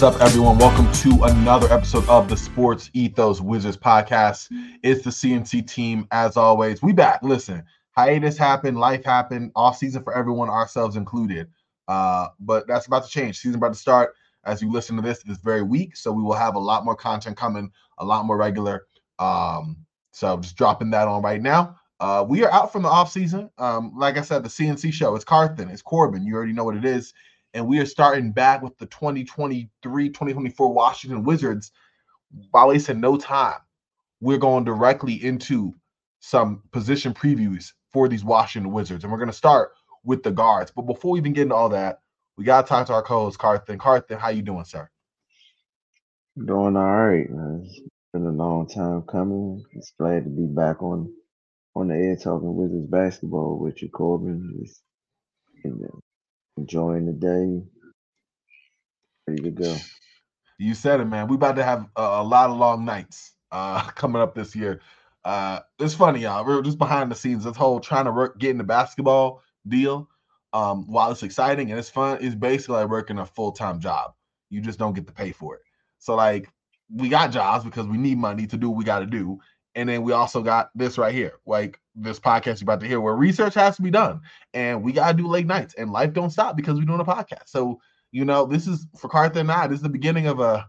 is up, everyone? Welcome to another episode of the SportsEthos Wizards podcast. It's the CNC team, as always. We back. Listen, hiatus happened, life happened, off season for everyone, ourselves included. Uh, but that's about to change. Season about to start. As you listen to this this very week, so we will have a lot more content coming, a lot more regular. Um, so just dropping that on right now. Uh, we are out from the off season. Um, like I said, the CNC show. It's Carthan. It's Corban. You already know what it is and we are starting back with the 2023-2024 Washington Wizards by wasting no time. We're going directly into some position previews for these Washington Wizards, and we're going to start with the guards. But before we even get into all that, we got to talk to our co-host Carthan. Carthan, how you doing, sir? Doing all right. Man. It's been a long time coming. It's glad to be back on on the air talking Wizards basketball with you, Corban. Just, enjoying the day, ready to go. You said it, man. We about to have a, a lot of long nights uh, coming up this year. Uh, it's funny, y'all. We're just behind the scenes. This whole trying to work, get in the basketball deal, um, while it's exciting and it's fun, it's basically like working a full time job. You just don't get to pay for it. So like, we got jobs because we need money to do what we got to do, and then we also got this right here, like this podcast you're about to hear, where research has to be done, and we gotta do late nights, and life don't stop because we're doing a podcast. So you know, this is for Carthan and I. This is the beginning of a.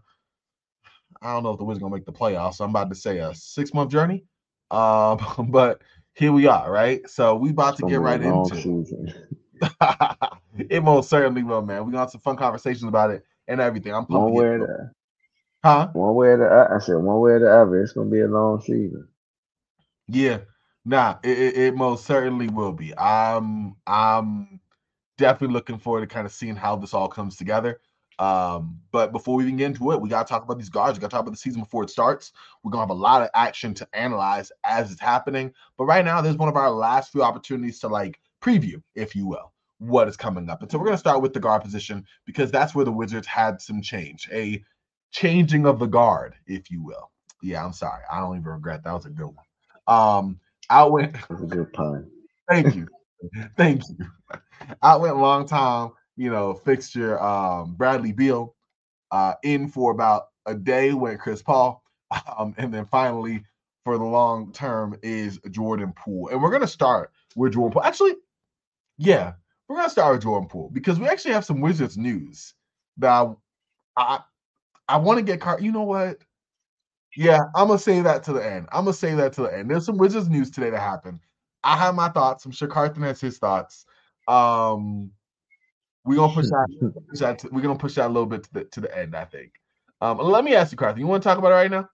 I don't know if the Wizards gonna make the playoffs. So I'm about to say a six month journey, um, but here we are, right? So we about to get right into. it it most certainly will, man. We got some fun conversations about it and everything. I'm pumped. The, huh? One way or the other. I said one way or the other. It's gonna be a long season. Yeah, Nah, it, it, it most certainly will be. I'm I'm definitely looking forward to kind of seeing how this all comes together. Um, but before we even get into it, we gotta talk about these guards. We gotta talk about the season before it starts. We're gonna have a lot of action to analyze as it's happening. But right now, there's one of our last few opportunities to like preview, if you will, what is coming up. And so we're gonna start with the guard position because that's where the Wizards had some change, a changing of the guard, if you will. Yeah, I'm sorry. I don't even regret that was a good one. Um, I went. That's a good pun. Thank you, thank you. I went long time, you know, fixture. Um, Bradley Beal, uh, in for about a day went Chris Paul, um, and then finally for the long term is Jordan Poole, and we're gonna start with Jordan Poole. Actually, yeah, we're gonna start with Jordan Poole because we actually have some Wizards news that I I, I want to get. Car- you know what? Yeah, I'm gonna say that to the end. I'm gonna say that to the end. There's some Wizards news today that happened. I have my thoughts. I'm sure Carthan has his thoughts. Um, we're gonna push that. Push that to, we're gonna push that a little bit to the to the end. I think. Um, let me ask you, Carthan. You want to talk about it right now?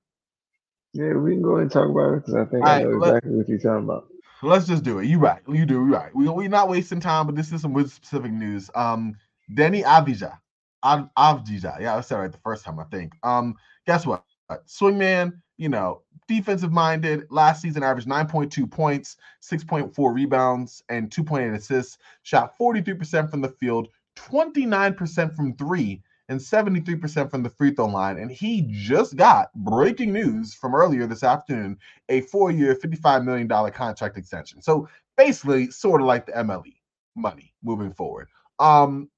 Yeah, we can go and talk about it because I think All I know right, exactly what you're talking about. Let's just do it. You right. You do. Right. We we're not wasting time, but this is some Wizard specific news. Um, Deni Avdija, Avdija. Yeah, I said right the first time I think. Um, guess what? swingman, you know, defensive minded. Last season averaged 9.2 points, 6.4 rebounds, and 2.8 assists. Shot 43% from the field, 29% from three, and 73% from the free throw line. And he just got breaking news from earlier this afternoon a four year, $55 million contract extension. So basically, sort of like the MLE money moving forward. Um,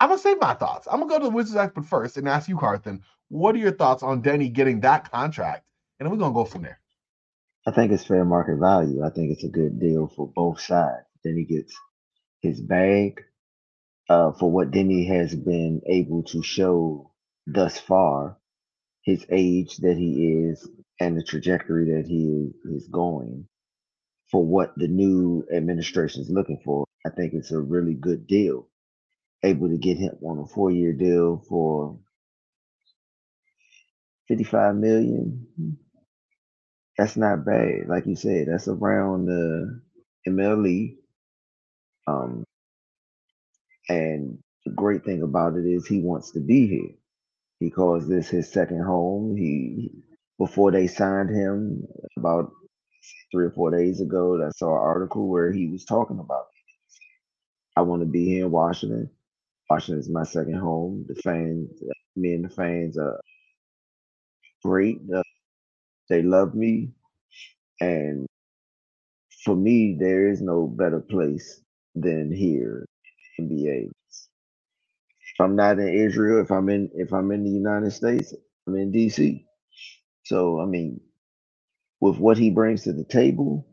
I'm gonna say my thoughts. I'm gonna go to the Wizards expert first and ask you, Carthan, what are your thoughts on Deni getting that contract? And we're gonna go from there. I think it's fair market value. I think it's a good deal for both sides. He gets his bag uh, for what Deni has been able to show thus far, his age that he is, and the trajectory that he is going for what the new administration is looking for. I think it's a really good deal. Able to get him on a four year deal for 55 million. That's not bad. Like you said, that's around the MLE. Um, and the great thing about it is he wants to be here. He calls this his second home. He before they signed him about three or four days ago, I saw an article where he was talking about I want to be here in Washington. Washington is my second home. The fans, me and the fans are great. Uh, they love me, and for me, there is no better place than here, NBA. If I'm not in Israel, if I'm in if I'm in the United States, I'm in DC. So I mean, with what he brings to the table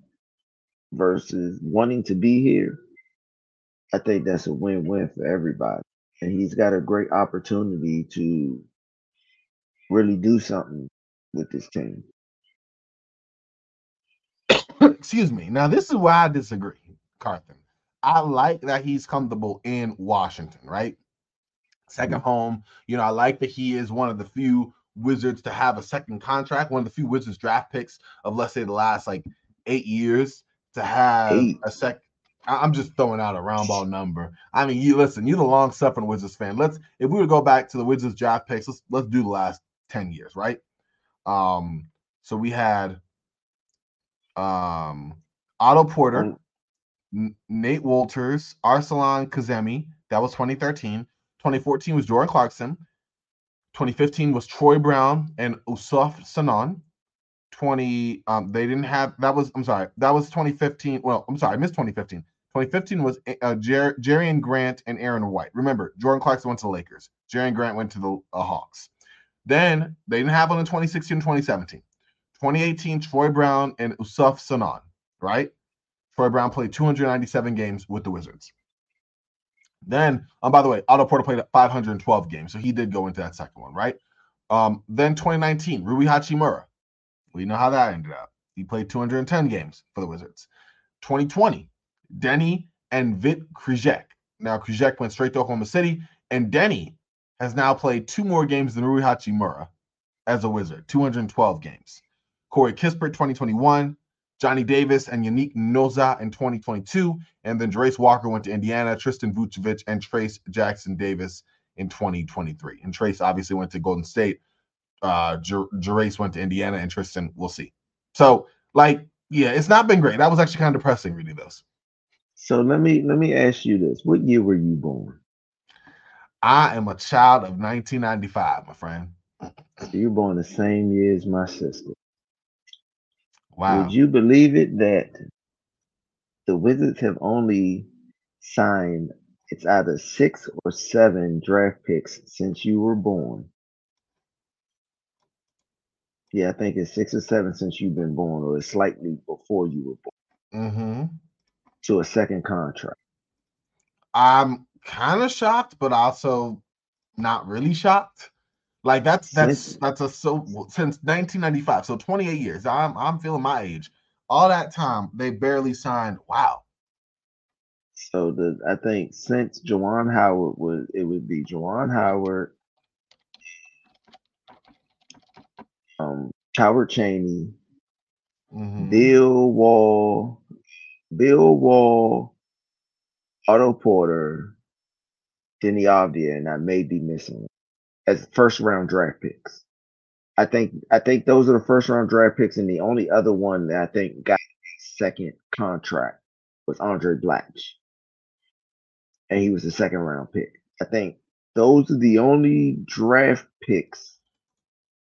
versus wanting to be here, I think that's a win-win for everybody. And he's got a great opportunity to really do something with this team. Excuse me. Now, this is why I disagree, Carthan. I like that he's comfortable in Washington, right? Second Mm-hmm. home. You know, I like that he is one of the few Wizards to have a second contract, one of the few Wizards draft picks of, let's say, the last like eight years to have Eight. a sec. I'm just throwing out a round ball number. I mean, you listen, you're the long suffering Wizards fan. Let's if we were to go back to the Wizards draft picks, let's let's do the last 10 years, right? Um, so we had um Otto Porter, Um, N- Nate Wolters, Arsalan Kazemi. That was 2013. 2014 was Jordan Clarkson. 2015 was Troy Brown and Issuf Sanon. 20 um they didn't have that was I'm sorry that was 2015 well I'm sorry I missed 2015 2015 was uh Jer- Jerian Grant and Aaron White. Remember Jordan Clarkson went to the Lakers. Jerian Grant went to the uh, Hawks. Then they didn't have one in 2016 and 2017 2018 Troy Brown and Issuf Sanon right? Troy Brown played 297 games with the Wizards. Then um by the way Otto Porter played 512 games so he did go into that second one right? Um then 2019 Rui Hachimura. We know how that ended up. He played 210 games for the Wizards. 2020, Deni and Vit Krzyzek. Now Krzyzek went straight to Oklahoma City, and Deni has now played two more games than Rui Hachimura as a Wizard, 212 games. Corey Kispert, 2021, Johnny Davis and Yannick Nzosa in 2022, and then Jarace Walker went to Indiana, Tristan Vukcevic and Trayce Jackson Davis in 2023. And Trayce obviously went to Golden State uh went to Indiana and Tristan, we'll see. So, like, yeah, it's not been great. That was actually kind of depressing reading those. So let me let me ask you this: What year were you born? I am a child of 1995, my friend. You were born the same year as my sister. Wow. Would you believe it that the Wizards have only signed it's either six or seven draft picks since you were born? Yeah, I think it's six or seven since you've been born, or it's slightly before you were born. hmm To a second contract. I'm kind of shocked, but also not really shocked. Like that's that's Since- that's a so since 1995, so 28 years. I'm I'm feeling my age. All that time they barely signed. Wow. So the I think since Juwan Howard was it would be Juwan Howard, um, Howard Cheney, Mhm. Bill Wall, Bill Wall, Otto Porter, Deni Avdija, and I may be missing as first round draft picks. I think I think those are the first round draft picks, and the only other one that I think got a second contract was Andray Blatche, and he was the second round pick. I think those are the only draft picks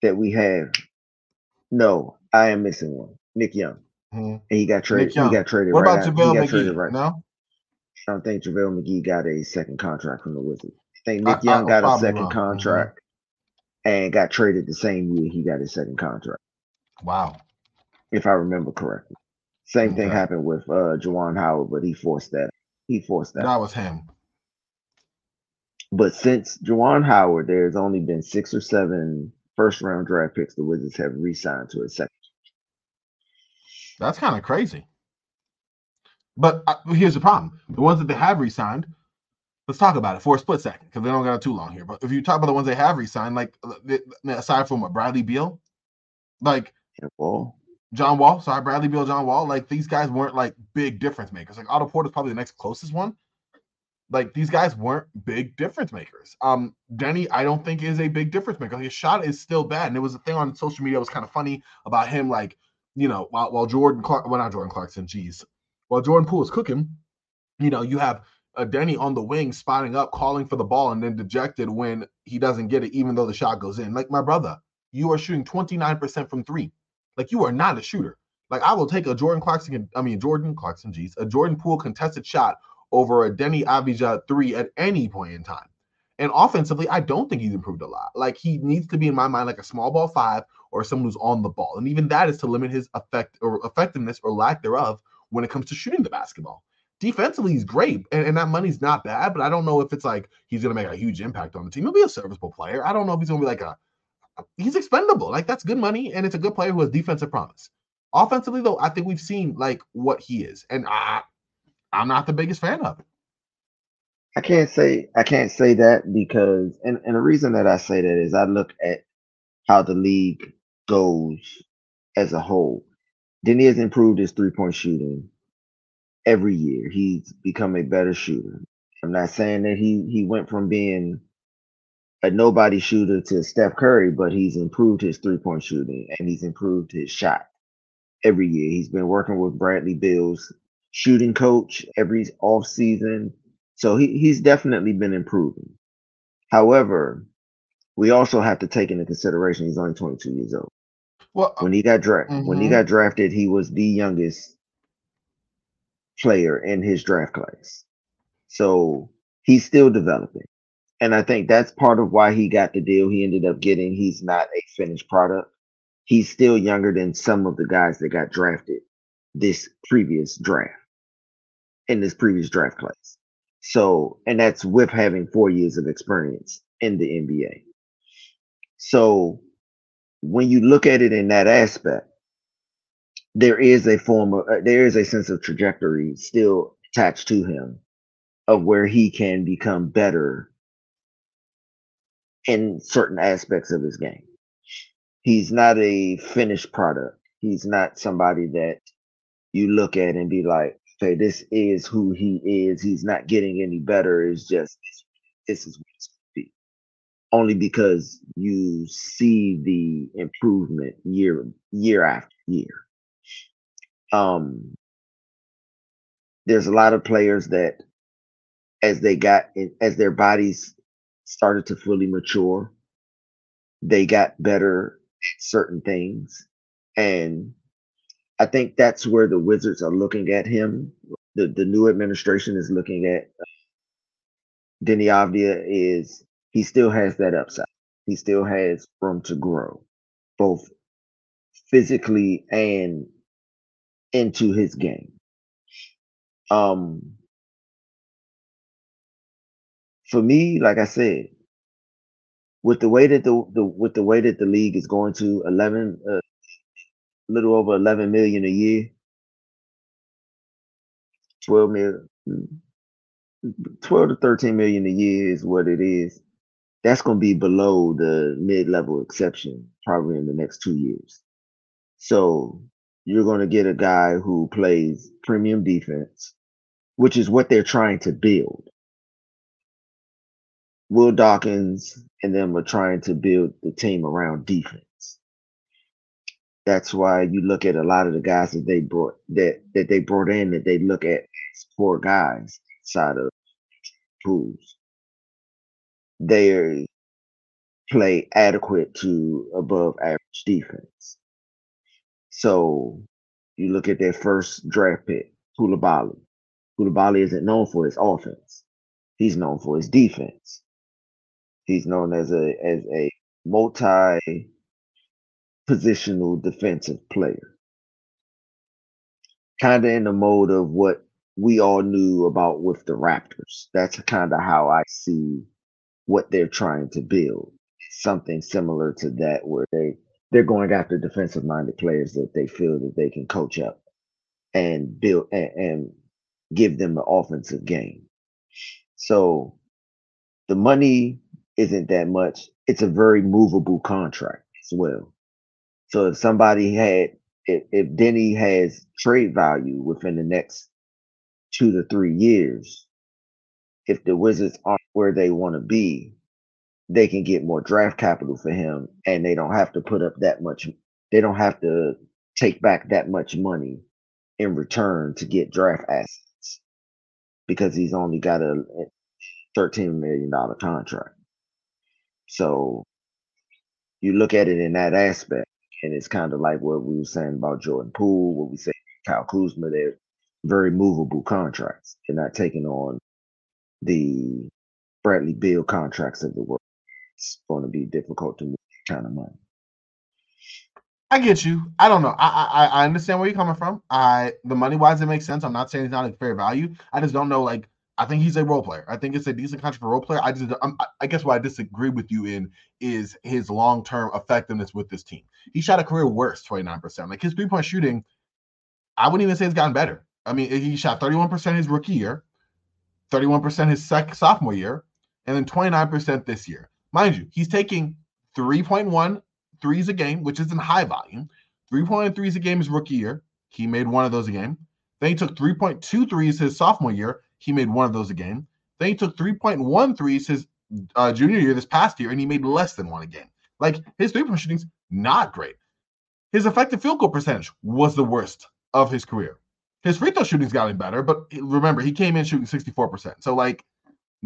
that we have. No, I am missing one. Nick Young. Mhm. And he got traded. He got traded. What right about out- JaVale he got traded McGee? right. No. I don't think JaVale McGee got a second contract from the Wizards. I think Nick I- Young I- got a second. Mhm. contract and got traded the same year he got his second contract, Wow. if I remember correctly. Same thing happened with uh Juwan Howard, but he forced that. He forced that. That was him. But since Juwan Howard, there's only been six or seven first round draft picks the Wizards have re-signed to a second. That's kind of crazy. But uh, here's the problem: the ones that they have re-signed. Let's talk about it for a split second because they don't got too long here. But if you talk about the ones they have re-signed, like uh, aside from what Bradley Beal, like Wall. John Wall, sorry, Bradley Beal, John Wall, like these guys weren't like big difference makers. Like Otto Porter's probably the next closest one. Like these guys weren't big difference makers. Um, Deni, I don't think is a big difference maker. His shot is still bad, and there was a thing on social media that was kind of funny about him, like you know, while, while Jordan Clark, well not Jordan Clarkson, geez, while Jordan Poole is cooking, you know, you have a Deni on the wing spotting up, calling for the ball, and then dejected when he doesn't get it, even though the shot goes in. Like my brother, you are shooting 29% from three. Like you are not a shooter. Like I will take a Jordan Clarkson, I mean Jordan Clarkson, geez, a Jordan Poole contested shot over a Deni Avdija three at any point in time. And offensively, I don't think he's improved a lot. Like he needs to be in my mind like a small ball five or someone who's on the ball. And even that is to limit his effect or effectiveness or lack thereof when it comes to shooting the basketball. Defensively, he's great, and, and that money's not bad, but I don't know if it's like he's gonna make a huge impact on the team. He'll be a serviceable player. I don't know if he's gonna be like a he's expendable. Like that's good money, and it's a good player who has defensive promise. Offensively, though, I think we've seen like what he is, and I, I'm not the biggest fan of it. I can't say I can't say that because and, and the reason that I say that is I look at how the league goes as a whole. Deni has improved his three point shooting every year. He's become a better shooter. I'm not saying that he he went from being a nobody shooter to Steph Curry, but he's improved his three point shooting and he's improved his shot every year. He's been working with Bradley Beal's shooting coach every off season. So he, he's definitely been improving. However, we also have to take into consideration he's only 22 years old. Well, when he got drafted, mm-hmm. when he mm-hmm. got drafted, he was the youngest player in his draft class. So he's still developing. And I think that's part of why he got the deal he ended up getting. He's not a finished product. He's still younger than some of the guys that got drafted this previous draft in this previous draft class. So, and that's with having four years of experience in the NBA. So, when you look at it in that aspect, there is a form of, uh, there is a sense of trajectory still attached to him of where he can become better in certain aspects of his game. He's not a finished product. He's not somebody that you look at and be like, okay, this is who he is. He's not getting any better. It's just this is what it's going to be. Only because you see the improvement year year after year. Um, there's a lot of players that, as they got as their bodies started to fully mature, they got better at certain things, and I think that's where the Wizards are looking at him. The the new administration is looking at uh, Deni Avdija is he still has that upside. He still has room to grow, both physically and into his game. Um, for me, like I said, with the way that the, the with the way that the league is going to eleven, uh, a little over 11 million a year. 12 million, 12 to 13 million a year is what it is. That's going to be below the mid level exception probably in the next two years. So you're going to get a guy who plays premium defense, which is what they're trying to build. Will Dawkins and them are trying to build the team around defense that's why you look at a lot of the guys that they brought that that they brought in that they look at as poor guys side of pools. They play adequate to above average defense. So you look at their first draft pick, Coulibaly. Coulibaly isn't known for his offense. He's known for his defense. He's known as a as a multi positional defensive player. Kind of in the mode of what we all knew about with the Raptors. That's kind of how I see what they're trying to build. Something similar to that, where they they're going after defensive minded players that they feel that they can coach up and build and, and give them an offensive game. So the money isn't that much. It's a very movable contract as well. So if somebody had, if, if Deni has trade value within the next two to three years, if the Wizards aren't where they want to be, they can get more draft capital for him and they don't have to put up that much, they don't have to take back that much money in return to get draft assets because he's only got a $13 million contract. So you look at it in that aspect. And it's kind of like what we were saying about Jordan Poole, what we say Kyle Kuzma, they're very movable contracts. They're not taking on the Bradley Beal contracts of the world. It's going to be difficult to move that kind of money. I get you. I don't know. I, I I understand where you're coming from. I the money wise it makes sense. I'm not saying it's not a fair value. I just don't know. Like I think he's a role player. I think it's a decent contract for a role player. I just I'm, I guess what I disagree with you in is his long term effectiveness with this team. He shot a career worst 29 percent. Like his three point shooting, I wouldn't even say it's gotten better. I mean he shot 31 percent his rookie year, 31 percent his second sophomore year, and then 29 percent this year. Mind you, he's taking 3.1 threes a game, which isn't high volume. 3.1 threes a game his rookie year. He made one of those a game. Then he took 3.2 threes his sophomore year. He made one of those a game. Then he took 3.1 threes his uh, junior year this past year, and he made less than one a game. Like his three point shooting's not great. His effective field goal percentage was the worst of his career. His free throw shooting's gotten better, but remember, he came in shooting 64%. So, like,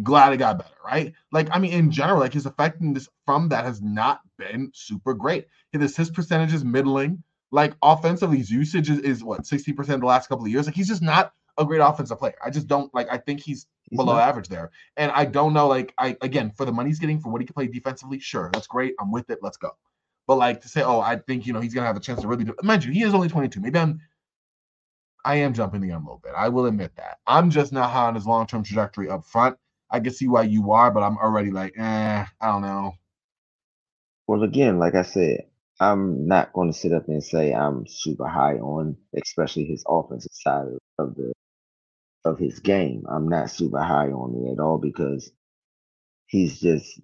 glad it got better, right? Like, I mean, in general, like his effectiveness from that has not been super great. His assist percentage is middling. Like offensively, his usage is, is what 60% the last couple of years. Like he's just not a great offensive player. I just don't like I think he's, below average there. And I don't know, like I again, for the money he's getting for what he can play defensively, sure, that's great. I'm with it. Let's go. But like to say, oh, I think you know he's gonna have a chance to really do mind you, he is only 22. Maybe I'm I am jumping the gun a little bit. I will admit that. I'm just not high on his long-term trajectory up front. I can see why you are, but I'm already like, eh, I don't know. Well, again, like I said, I'm not going to sit up and say I'm super high on, especially his offensive side of the of his game. I'm not super high on it at all because he's just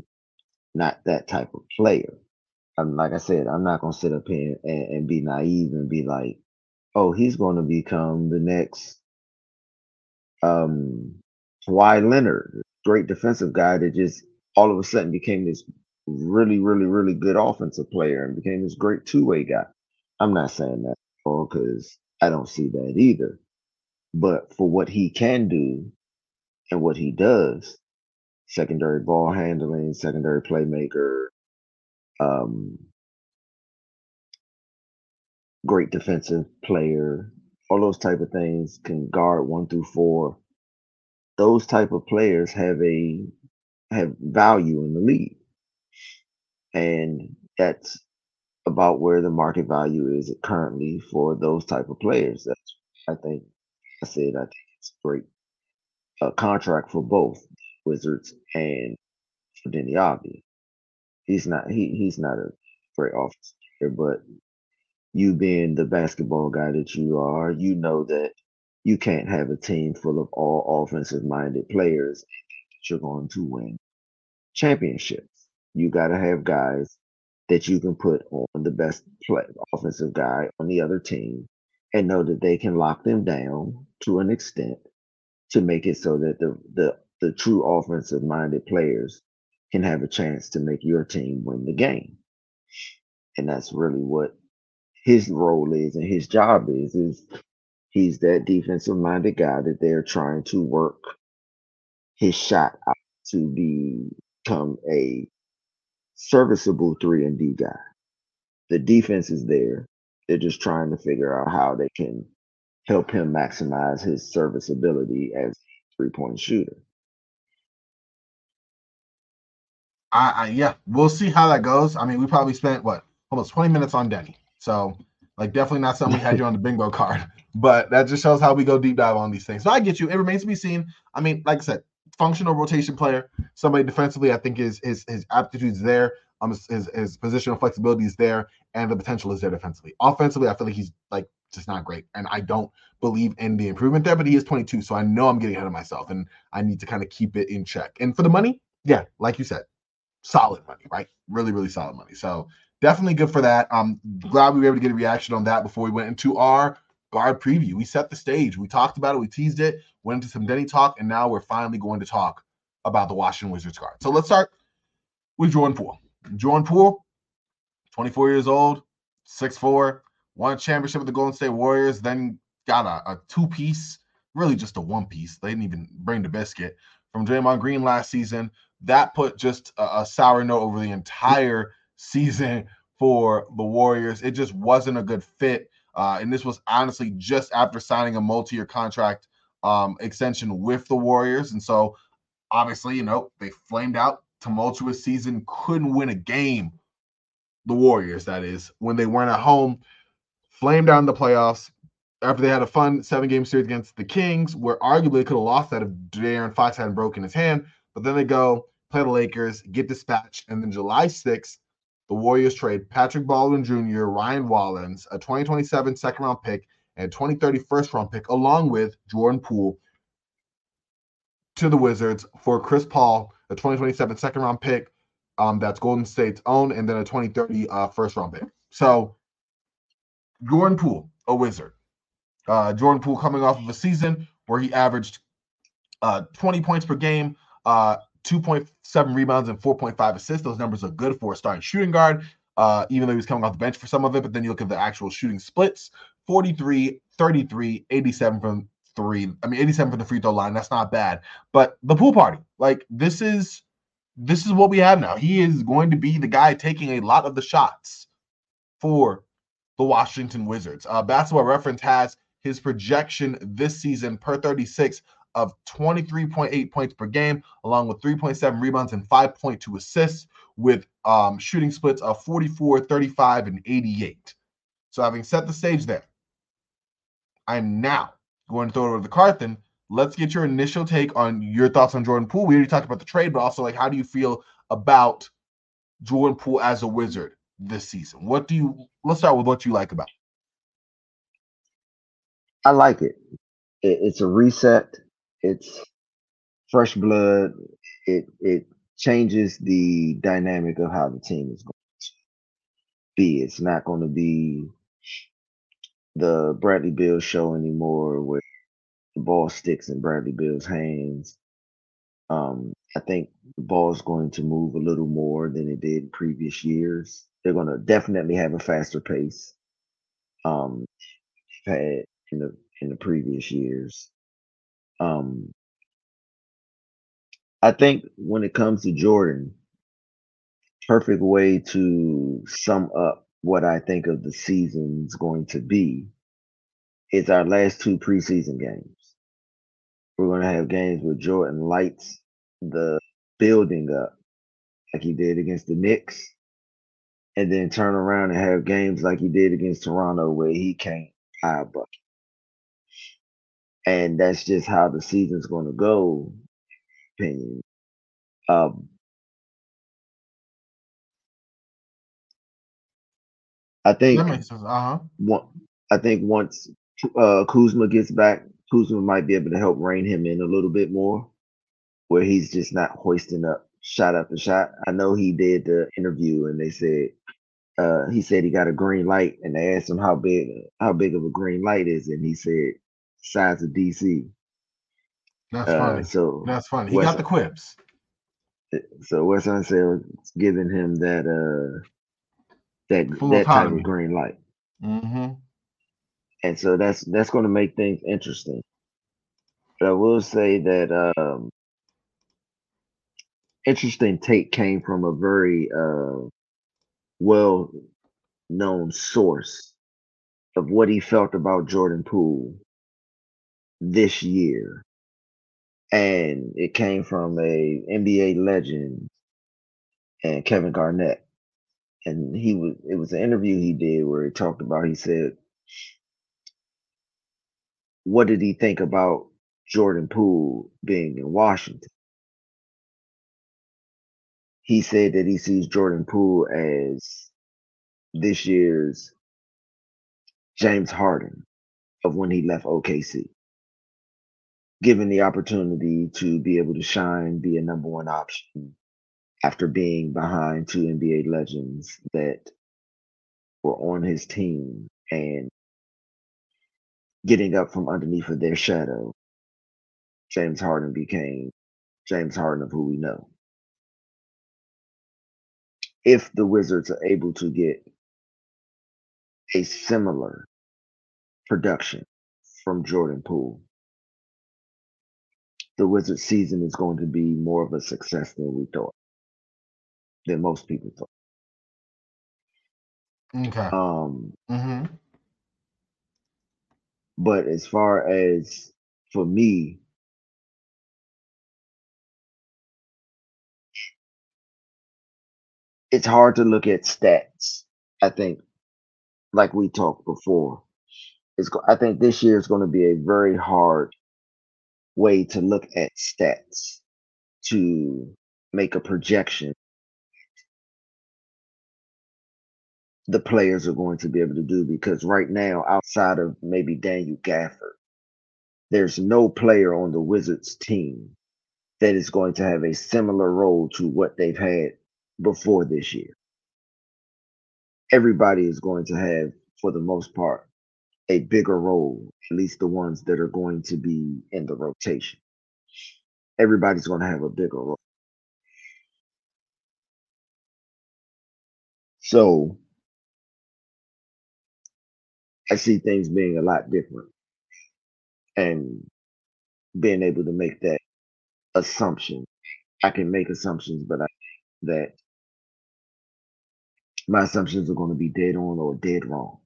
not that type of player. I'm like I said, I'm not going to sit up here and, and be naive and be like, oh, he's going to become the next um Kawhi Leonard, great defensive guy that just all of a sudden became this really, really, really good offensive player and became this great two way guy. I'm not saying that because I don't see that either. But for what he can do and what he does, secondary ball handling, secondary playmaker, um, great defensive player, all those type of things can guard one through four those type of players have a have value in the league. And that's about where the market value is currently for those type of players. That's I think I said I think it's great a contract for both Wizards and for Deni Avdija. He's not he he's not a great player, but you being the basketball guy that you are, you know that you can't have a team full of all offensive minded players that you're going to win championships. You got to have guys that you can put on the best play, offensive guy on the other team and know that they can lock them down to an extent to make it so that the the, the true offensive minded players can have a chance to make your team win the game. And that's really what his role is and his job is is he's that defensive minded guy that they're trying to work his shot out to become a serviceable three and D guy. The defense is there. They're just trying to figure out how they can help him maximize his serviceability as a three point shooter. I, I, yeah, we'll see how that goes. I mean, we probably spent what almost 20 minutes on Deni. So like definitely not something we had you on the bingo card. But that just shows how we go deep dive on these things. So I get you. It remains to be seen. I mean, like I said, functional rotation player, somebody defensively, I think his his his aptitude's there. Um, his, his, positional flexibility is there, and the potential is there defensively. Offensively, I feel like he's like just not great, and I don't believe in the improvement there. But he is 22, so I know I'm getting ahead of myself, and I need to kind of keep it in check. And for the money, yeah, like you said, solid money, right? Really, really solid money. So definitely good for that. I'm glad we were able to get a reaction on that before we went into our guard preview. We set the stage. We talked about it. We teased it. Went into some Deni talk, and now we're finally going to talk about the Washington Wizards guard. So let's start with Jordan Poole. Jordan Poole, 24 years old, 6'4", won a championship with the Golden State Warriors, then got a, a two-piece, really just a one-piece. They didn't even bring the biscuit from Draymond Green last season. That put just a, a sour note over the entire season for the Warriors. It just wasn't a good fit. Uh, and this was honestly just after signing a multi-year contract um, extension with the Warriors. And so obviously, you know, they flamed out, tumultuous season, couldn't win a game. The Warriors, that is, when they weren't at home, flamed out in the playoffs after they had a fun seven game series against the Kings, where arguably could have lost that if De'Aaron Fox hadn't broken his hand. But then they go play the Lakers, get dispatched, and then July 6th, the Warriors trade Patrick Baldwin Jr., Ryan Rollins, a 2027 second round pick, and 2030 first round pick, along with Jordan Poole to the Wizards for Chris Paul, a 2027 second round pick. Um, that's Golden State's own, and then a 2030 uh, first round pick. So Jordan Poole, a wizard. Uh, Jordan Poole coming off of a season where he averaged uh, 20 points per game, uh, 2.7 rebounds, and 4.5 assists. Those numbers are good for a starting shooting guard, uh, even though he's coming off the bench for some of it. But then you look at the actual shooting splits 43, 33, 87 from three. I mean, 87 from the free throw line. That's not bad. But the pool party, like this is this is what we have now. He is going to be the guy taking a lot of the shots for the Washington Wizards. Uh, Basketball Reference has his projection this season per 36 of 23.8 points per game, along with 3.7 rebounds and 5.2 assists, with um, shooting splits of 44, 35, and 88. So, having set the stage there, I'm now going to throw it over to Carthan. Let's get your initial take on your thoughts on Jordan Poole. We already talked about the trade, but also like how do you feel about Jordan Poole as a wizard this season? What do you let's start with what you like about It. I like it. It's a reset. It's fresh blood. It it changes the dynamic of how the team is going to be. It's not going to be the Bradley Beal show anymore where the ball sticks in Bradley Beal's hands. Um, I think the ball is going to move a little more than it did in previous years. They're going to definitely have a faster pace. Um, had in the in the previous years. Um, I think when it comes to Jordan, perfect way to sum up what I think of the season's going to be is our last two preseason games. We're going to have games where Jordan lights the building up like he did against the Knicks, and then turn around and have games like he did against Toronto where he can't high bucket. And that's just how the season's going to go. Opinion. Um, I think. That makes sense. Uh huh. One, I think once uh, Kuzma gets back, Kuzma might be able to help rein him in a little bit more, where he's just not hoisting up shot after shot. I know he did the interview, and they said uh, he said he got a green light, and they asked him how big how big of a green light is, and he said size of DC. That's uh, funny. So that's funny. He West, got the quips. So Wes Unseld giving him that uh that Full that autonomy. type of green light. Mm-hmm. And so that's that's going to make things interesting. But I will say that um interesting take came from a very uh well known source of what he felt about Jordan Poole this year. And it came from a NBA legend and Kevin Garnett. And he was it was an interview he did where he talked about he said what did he think about Jordan Poole being in Washington? He said that he sees Jordan Poole as this year's James Harden of when he left OKC. Given the opportunity to be able to shine, be a number one option after being behind two NBA legends that were on his team and getting up from underneath of their shadow, James Harden became James Harden of who we know. If the Wizards are able to get a similar production from Jordan Poole, the Wizard season is going to be more of a success than we thought, than most people thought. Okay. Um. Mm-hmm. But as far as for me, it's hard to look at stats. I think, like we talked before, it's. I think this year is going to be a very hard way to look at stats to make a projection the players are going to be able to do because right now, outside of maybe Daniel Gafford, there's no player on the Wizards team that is going to have a similar role to what they've had before this year. Everybody is going to have, for the most part, a bigger role, at least the ones that are going to be in the rotation. Everybody's going to have a bigger role. So I see things being a lot different and being able to make that assumption. I can make assumptions, but I that my assumptions are going to be dead on or dead wrong.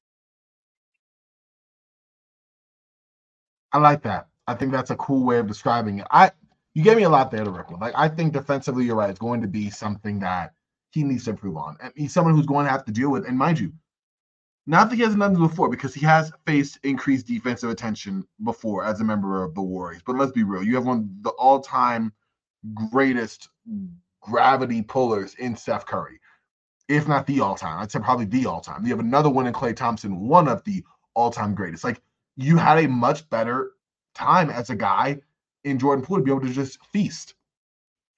I like that. I think that's a cool way of describing it. I you gave me a lot there to work with. Like I think defensively, you're right. It's going to be something that he needs to improve on. And he's someone who's going to have to deal with. And mind you, not that he hasn't done this before, because he has faced increased defensive attention before as a member of the Warriors. But let's be real, you have one of the all-time greatest gravity pullers in Steph Curry, if not the all-time. I'd say probably the all-time. You have another one in Klay Thompson, one of the all-time greatest. Like you had a much better time as a guy in Jordan Poole to be able to just feast.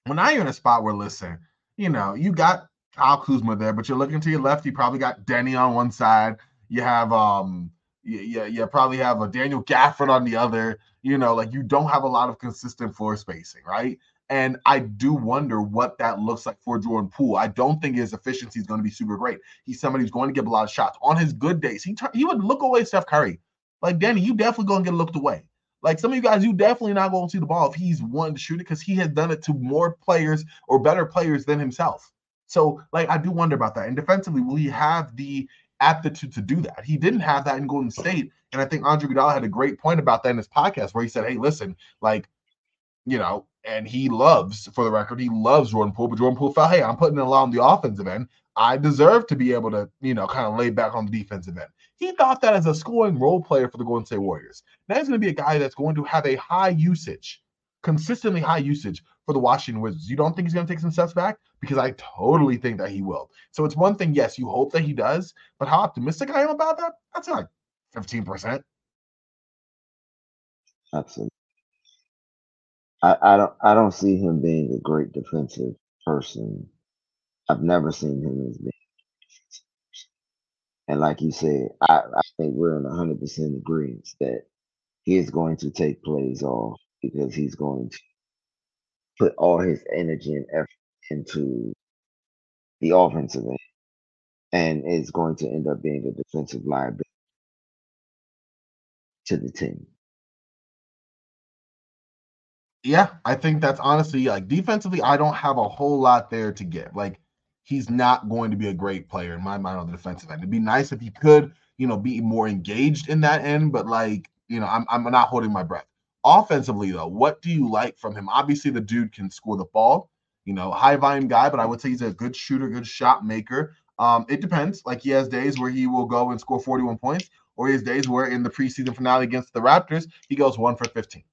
Well, now you're in a spot where, listen, you know, you got Kyle Kuzma there, but you're looking to your left. You probably got Deni on one side. You have um, you, you, probably have a Daniel Gafford on the other. You know, like you don't have a lot of consistent floor spacing, right? And I do wonder what that looks like for Jordan Poole. I don't think his efficiency is going to be super great. He's somebody who's going to get a lot of shots on his good days. He he would look away Steph Curry. Like Danny, you definitely to get looked away. Like some of you guys, you definitely not to see the ball if he's one to shoot it because he has done it to more players or better players than himself. So, like, I do wonder about that. And defensively, will he have the aptitude to do that? He didn't have that in Golden State. And I think Andre Iguodala had a great point about that in his podcast where he said, hey, listen, like, you know, and he loves, for the record, he loves Jordan Poole, but Jordan Poole felt, hey, I'm putting in a lot on the offensive end. I deserve to be able to, you know, kind of lay back on the defensive end. He thought that as a scoring role player for the Golden State Warriors. Now he's going to be a guy that's going to have a high usage, consistently high usage for the Washington Wizards. You don't think he's going to take some steps back? Because I totally think that he will. So it's one thing, yes, you hope that he does, but how optimistic I am about that? That's like 15%. Absolutely. I, I don't I don't see him being a great defensive person. I've never seen him as being and like you said, I, I think we're in hundred percent agreement that he is going to take plays off because he's going to put all his energy and effort into the offensive end and is going to end up being a defensive liability to the team. Yeah, I think that's honestly like defensively, I don't have a whole lot there to give. Like he's not going to be a great player in my mind on the defensive end. It'd be nice if he could, you know, be more engaged in that end, but like, you know, I'm I'm not holding my breath. Offensively, though, what do you like from him? Obviously, the dude can score the ball, you know, high volume guy, but I would say he's a good shooter, good shot maker. Um, it depends. Like he has days where he will go and score 41 points, or he has days where in the preseason finale against the Raptors, he goes one for 15.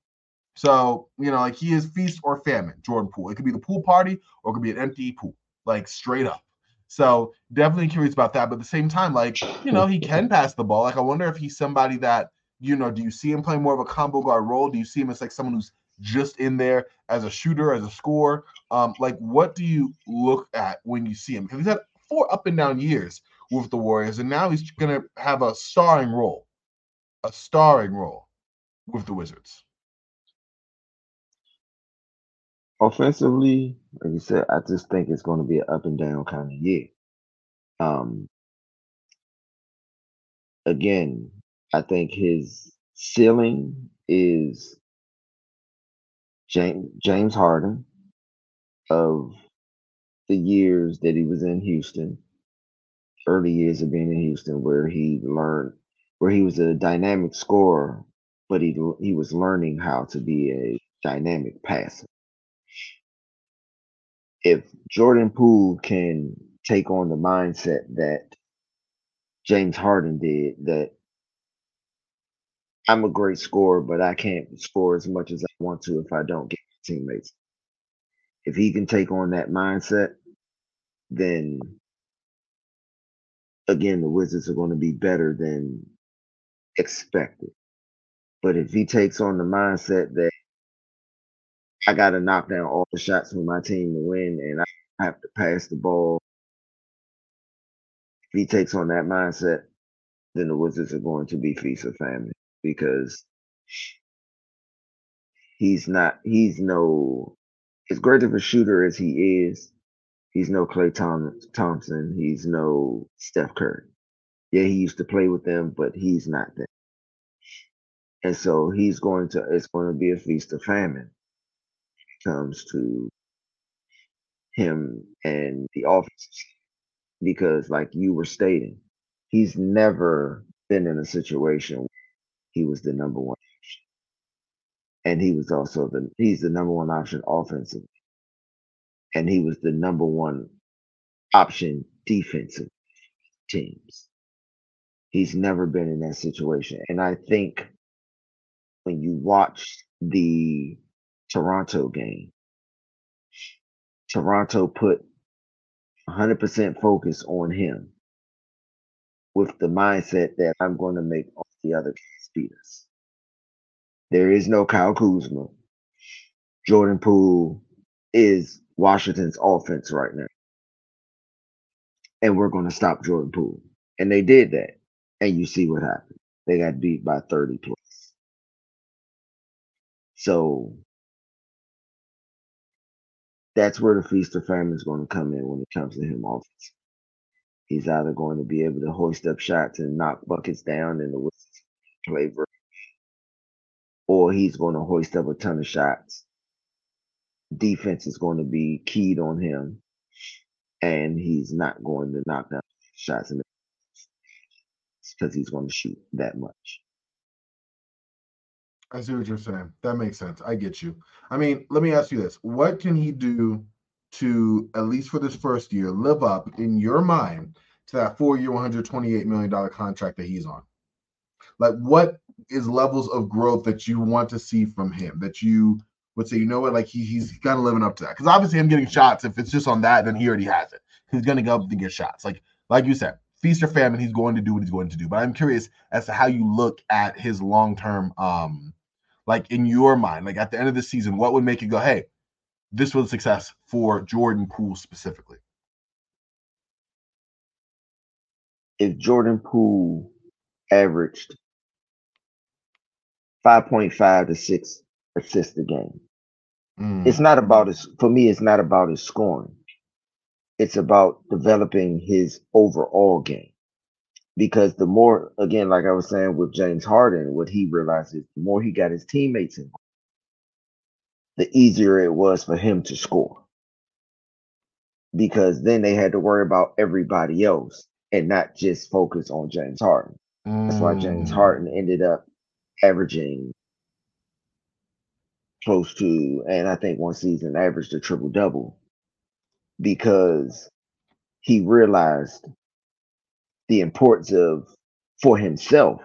So, you know, like he is feast or famine, Jordan Poole. It could be the pool party or it could be an empty pool, like straight up. So definitely curious about that. But at the same time, like, you know, he can pass the ball. Like, I wonder if he's somebody that you know, do you see him playing more of a combo guard role? Do you see him as like someone who's just in there as a shooter, as a scorer? Um, like what do you look at when you see him? Because he's had four up and down years with the Warriors, and now he's gonna have a starring role, a starring role with the Wizards. Offensively, like you said, I just think it's going to be an up and down kind of year. Um, again, I think his ceiling is James James Harden of the years that he was in Houston, early years of being in Houston, where he learned, where he was a dynamic scorer, but he he was learning how to be a dynamic passer. If Jordan Poole can take on the mindset that James Harden did, that I'm a great scorer, but I can't score as much as I want to if I don't get teammates. If he can take on that mindset, then again, the Wizards are going to be better than expected. But if he takes on the mindset that I got to knock down all the shots for my team to win and I have to pass the ball, if he takes on that mindset, then the Wizards are going to be feast or famine because he's not, he's no, as great of a shooter as he is, he's no Klay Thompson. He's no Steph Curry. Yeah, he used to play with them, but he's not that. And so he's going to, it's going to be a feast of famine comes to him and the offense. Because, like you were stating, he's never been in a situation where he was the number one option. And he was also the he's the number one option offensively. And he was the number one option defensive teams. He's never been in that situation. And I think when you watch the Toronto game, Toronto put 100% focus on him with the mindset that I'm going to make all the other guys beat us. There is no Kyle Kuzma. Jordan Poole is Washington's offense right now. And we're going to stop Jordan Poole. And they did that. And you see what happened. They got beat by 30 plus. So that's where the feast of famine is going to come in when it comes to him offense. He's either going to be able to hoist up shots and knock buckets down in the play, or he's going to hoist up a ton of shots. Defense is going to be keyed on him, and he's not going to knock down shots because he's going to shoot that much. I see what you're saying. That makes sense. I get you. I mean, let me ask you this. What can he do to, at least for this first year, live up in your mind to that four year, $128 million contract that he's on? Like, what is levels of growth that you want to see from him that you would say, you know what, like he, he's kind of living up to that? Because obviously, him getting shots, if it's just on that, then he already has it. He's going to go up and get shots. Like, like you said, feast or famine, he's going to do what he's going to do. But I'm curious as to how you look at his long term um like in your mind, like at the end of the season, what would make you go, hey, this was a success for Jordan Poole specifically? If Jordan Poole averaged 5.5 to 6 assists a game, mm. it's not about his, for me, it's not about his scoring. It's about developing his overall game because the more again like i was saying with james harden what he realized is the more he got his teammates involved the easier it was for him to score because then they had to worry about everybody else and not just focus on james harden that's why james mm. harden ended up averaging close to and i think one season averaged a triple double because he realized the importance of for himself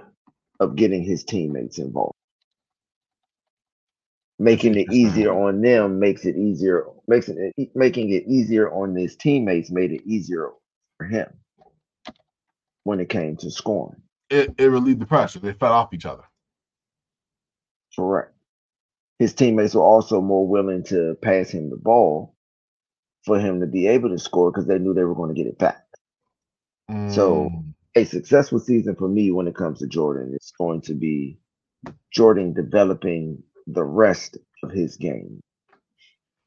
of getting his teammates involved. Making it easier on them makes it easier makes it making it easier on his teammates made it easier for him when it came to scoring. It it relieved the pressure. They fed off each other. Correct. His teammates were also more willing to pass him the ball for him to be able to score because they knew they were going to get it back. So mm. a successful season for me when it comes to Jordan is going to be Jordan developing the rest of his game,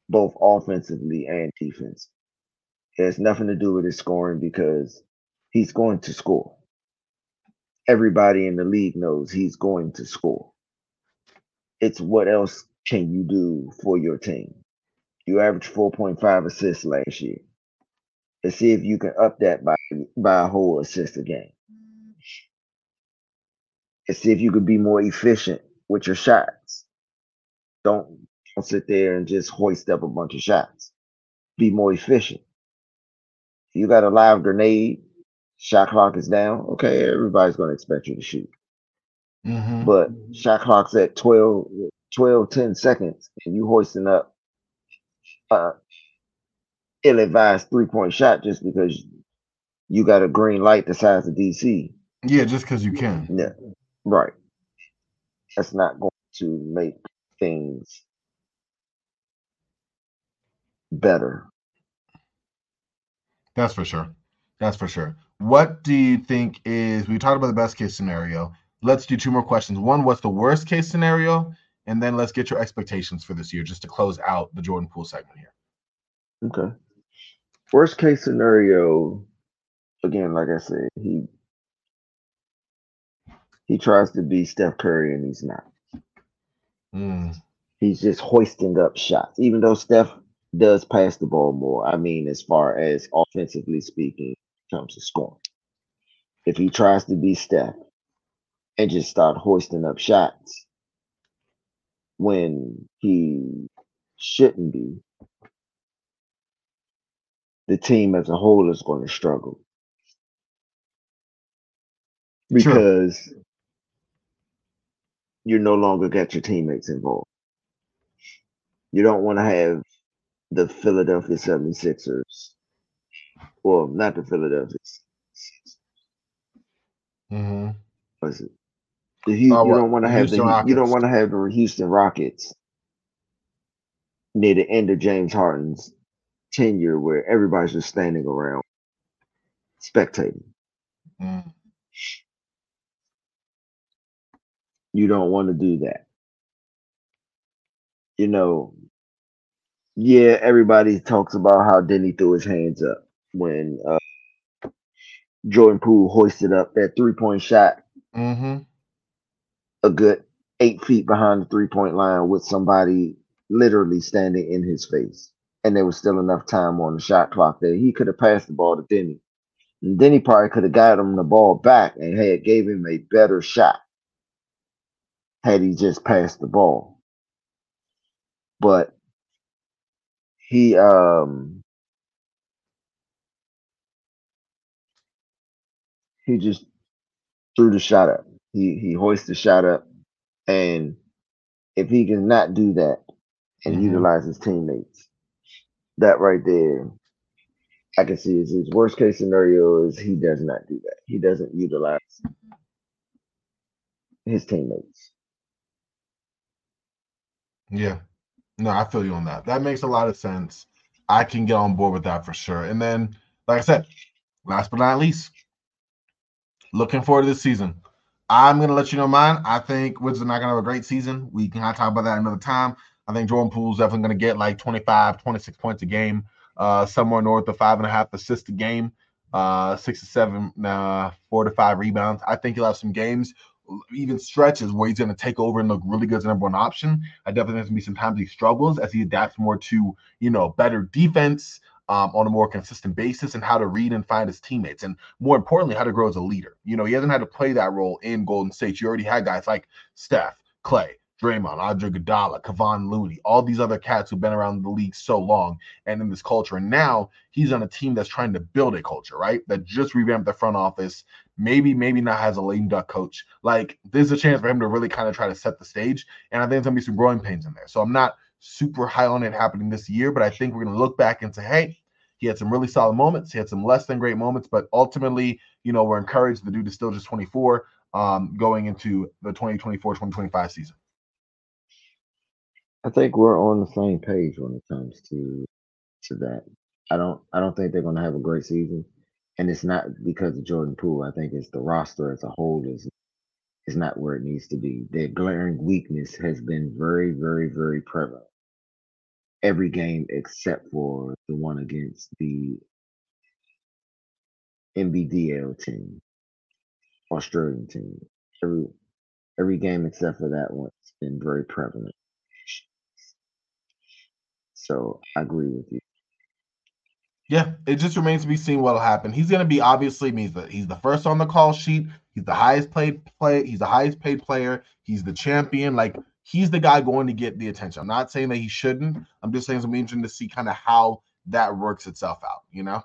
both offensively and defense. It has nothing to do with his scoring because he's going to score. Everybody in the league knows he's going to score. It's what else can you do for your team? You averaged 4.5 assists last year Let's see if you can up that by by a whole assist a game. And see if you could be more efficient with your shots. Don't don't sit there and just hoist up a bunch of shots. Be more efficient. If you got a live grenade, shot clock is down. Okay, everybody's going to expect you to shoot. Mm-hmm. But shot clock's at 12, 12 10 seconds, and you hoisting up uh ill-advised three-point shot just because you got a green light the size of DC. Yeah, just because you can. Yeah, right. That's not going to make things better. That's for sure. That's for sure. What do you think is we talked about the best case scenario? Let's do two more questions. One, what's the worst case scenario? And then let's get your expectations for this year just to close out the Jordan Poole segment here. Okay. Worst case scenario, again, like I said, he he tries to be Steph Curry and he's not. Mm. He's just hoisting up shots, even though Steph does pass the ball more. I mean, as far as offensively speaking, in terms of scoring. If he tries to be Steph and just start hoisting up shots when he shouldn't be, the team as a whole is going to struggle. Because you no longer got your teammates involved. You don't want to have the Philadelphia 76ers, well, not the Philadelphia, Mm-hmm. The Oh, you don't want to have the Houston Hu- you don't want to have the Houston Rockets near the end of James Harden's tenure, where everybody's just standing around spectating. Mm. You don't want to do that. You know, yeah, everybody talks about how Deni threw his hands up when uh, Jordan Poole hoisted up that three point shot hmm a good eight feet behind the three point line with somebody literally standing in his face. And there was still enough time on the shot clock there. He could have passed the ball to Deni. And Deni probably could have got him the ball back and had gave him a better shot had he just passed the ball. But he um he just threw the shot up. He he hoisted the shot up, and if he can not do that and Mhm. utilize his teammates, that right there, I can see is his worst case scenario is he does not do that. He doesn't utilize his teammates. Yeah. No, I feel you on that. That makes a lot of sense. I can get on board with that for sure. And then, like I said, last but not least, looking forward to this season. I'm to let you know mine. I think Wizards are not to have a great season. We can talk about that another time. I think Jordan Poole's definitely to get like 25, 26 points a game, uh, somewhere north of five and a half assists a game, uh, six to seven, uh, four to five rebounds. I think he'll have some games, even stretches where he's going to take over and look really good as the number one option. I definitely think there's gonna be some times he struggles as he adapts more to, you know, better defense um, on a more consistent basis and how to read and find his teammates. And more importantly, how to grow as a leader. You know, he hasn't had to play that role in Golden State. You already had guys like Steph, Klay, Draymond, Andre Iguodala, Kevon Looney, all these other cats who've been around the league so long and in this culture. And now he's on a team that's trying to build a culture, right? That just revamped the front office. Maybe, maybe not has a lame duck coach. Like, there's a chance for him to really kind of try to set the stage. And I think there's gonna be some growing pains in there. So I'm not super high on it happening this year, but I think we're gonna look back and say, hey, he had some really solid moments. He had some less than great moments, but ultimately, you know, we're encouraged. The dude is still just 24 um, going into the 2024-2025 season. I think we're on the same page when it comes to to that. I don't I don't think they're going to have a great season, and it's not because of Jordan Poole. I think it's the roster as a whole is is not where it needs to be. Their glaring weakness has been very very very prevalent every game except for the one against the NBDL team, Australian team. Every every game except for that one has been very prevalent. So I agree with you. Yeah, it just remains to be seen what'll happen. He's going to be obviously he's the he's the first on the call sheet. He's the highest paid play. He's the highest paid player. He's the champion. Like he's the guy going to get the attention. I'm not saying that he shouldn't. I'm just saying it's gonna be interesting to see kind of how that works itself out. You know?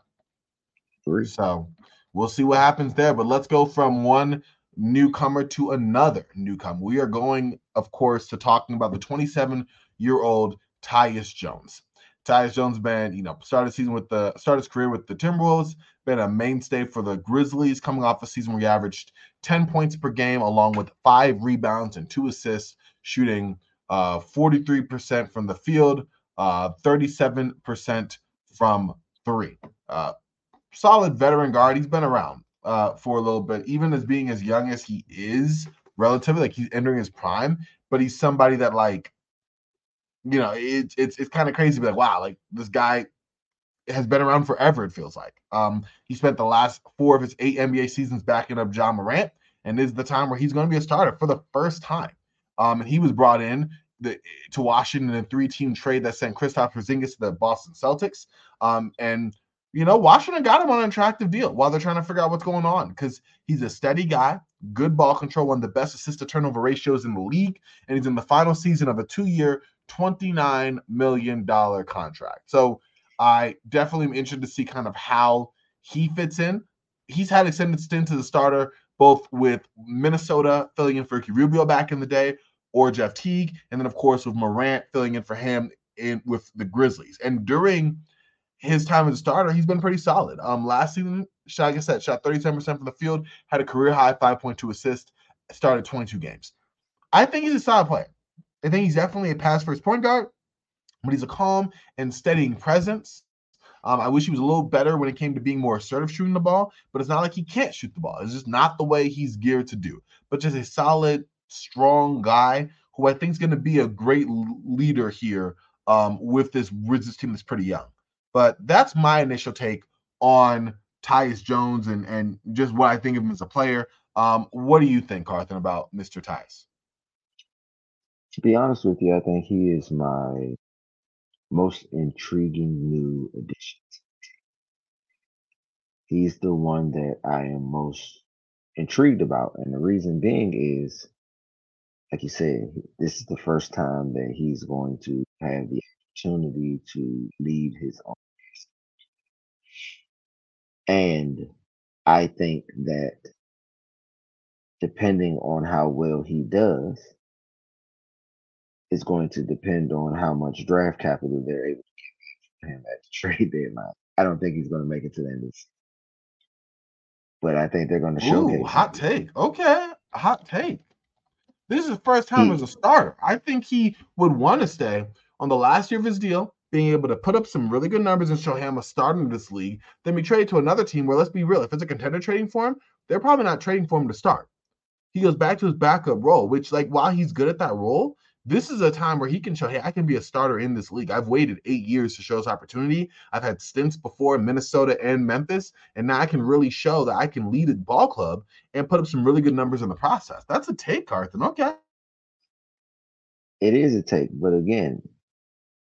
Three. So we'll see what happens there. But let's go from one newcomer to another newcomer. We are going, of course, to talking about the 27 year old Tyus Jones. Tyus Jones been, you know, started season with the started his career with the Timberwolves, been a mainstay for the Grizzlies, coming off a season where he averaged 10 points per game, along with five rebounds and two assists, shooting uh, 43% from the field, uh, 37% from three. Uh, solid veteran guard. He's been around uh, for a little bit, even as being as young as he is, relatively like he's entering his prime. But he's somebody that like, you know, it's it's it's kind of crazy. To be like, wow, like this guy has been around forever. It feels like. Um, he spent the last four of his eight NBA seasons backing up Ja Morant, and this is the time where he's going to be a starter for the first time. Um, and he was brought in the, to Washington in a three-team trade that sent Kristaps Porzingis to the Boston Celtics. Um, and you know, Washington got him on an attractive deal while they're trying to figure out what's going on because he's a steady guy, good ball control, one of the best assist to turnover ratios in the league, and he's in the final season of a two-year, $29 million contract. So I definitely am interested to see kind of how he fits in. He's had extended stints as a starter, both with Minnesota filling in for Ricky Rubio back in the day, or Jeff Teague, and then of course with Morant filling in for him in with the Grizzlies. And during his time as a starter, he's been pretty solid. Um, last season, like I said, shot 37% from the field, had a career high 5.2 assists, started 22 games. I think he's a solid player. I think he's definitely a pass first point guard, but he's a calm and steadying presence. Um, I wish he was a little better when it came to being more assertive shooting the ball, but it's not like he can't shoot the ball. It's just not the way he's geared to do. But just a solid, strong guy who I think is going to be a great leader here um, with this Wizards team that's pretty young. But that's my initial take on Tyus Jones and and just what I think of him as a player. Um, what do you think, Carthan, about Mr. Tyus? To be honest with you, I think he is my most intriguing new addition. He's the one that I am most intrigued about. And the reason being is, like you said, this is the first time that he's going to have the opportunity to lead his own and I think that depending on how well he does, is going to depend on how much draft capital they're able to give him at the trade deadline. I don't think he's going to make it to the end of the season. But I think they're going to showcase. Ooh, hot take. Okay. Hot take. This is the first time he, as a starter. I think he would want to stay on the last year of his deal being able to put up some really good numbers and show him a start in this league, then be traded to another team where, let's be real, if it's a contender trading for him, they're probably not trading for him to start. He goes back to his backup role, which, like, while he's good at that role, this is a time where he can show, hey, I can be a starter in this league. I've waited eight years to show this opportunity. I've had stints before in Minnesota and Memphis, and now I can really show that I can lead a ball club and put up some really good numbers in the process. That's a take, Carthan. Okay. It is a take, but again,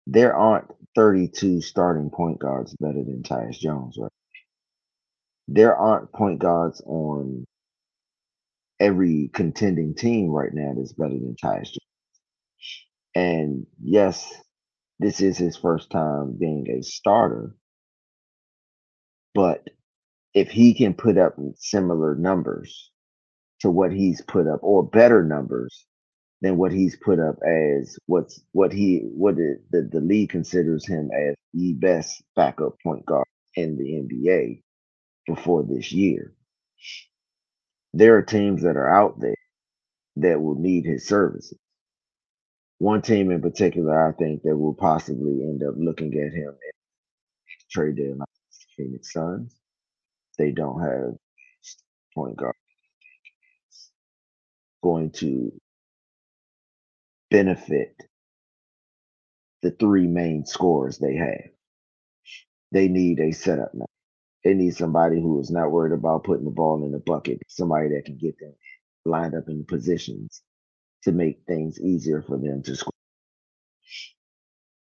there aren't 32 starting point guards better than Tyus Jones, right? There aren't point guards on every contending team right now that's better than Tyus Jones. And yes, this is his first time being a starter. But if he can put up similar numbers to what he's put up or better numbers than what he's put up as what's what he what it, the, the league considers him as the best backup point guard in the NBA before this year. There are teams that are out there that will need his services. One team in particular, I think, that will possibly end up looking at him and trade deadline Phoenix Suns. They don't have point guard going to benefit the three main scorers they have. They need a setup man. They need somebody who is not worried about putting the ball in the bucket, somebody that can get them lined up in positions to make things easier for them to score.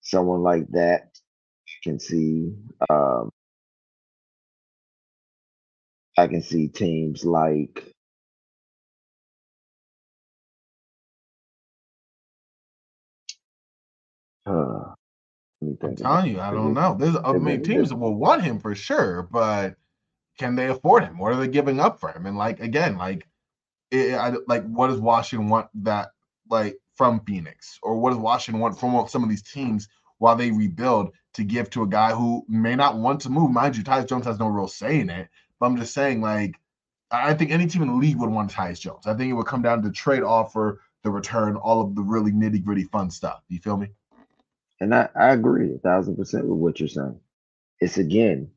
Someone like that can see um, I can see teams like Uh, I'm telling you, I don't know. There's I mean teams that will want him for sure, but can they afford him? What are they giving up for him? And like again, like it, I, like what does Washington want that like from Phoenix, or what does Washington want from some of these teams while they rebuild to give to a guy who may not want to move? Mind you, Tyus Jones has no real say in it, but I'm just saying like I think any team in the league would want Tyus Jones. I think it would come down to trade offer, the return, all of the really nitty gritty fun stuff. You feel me? And I, I agree a thousand percent with what you're saying. It's again,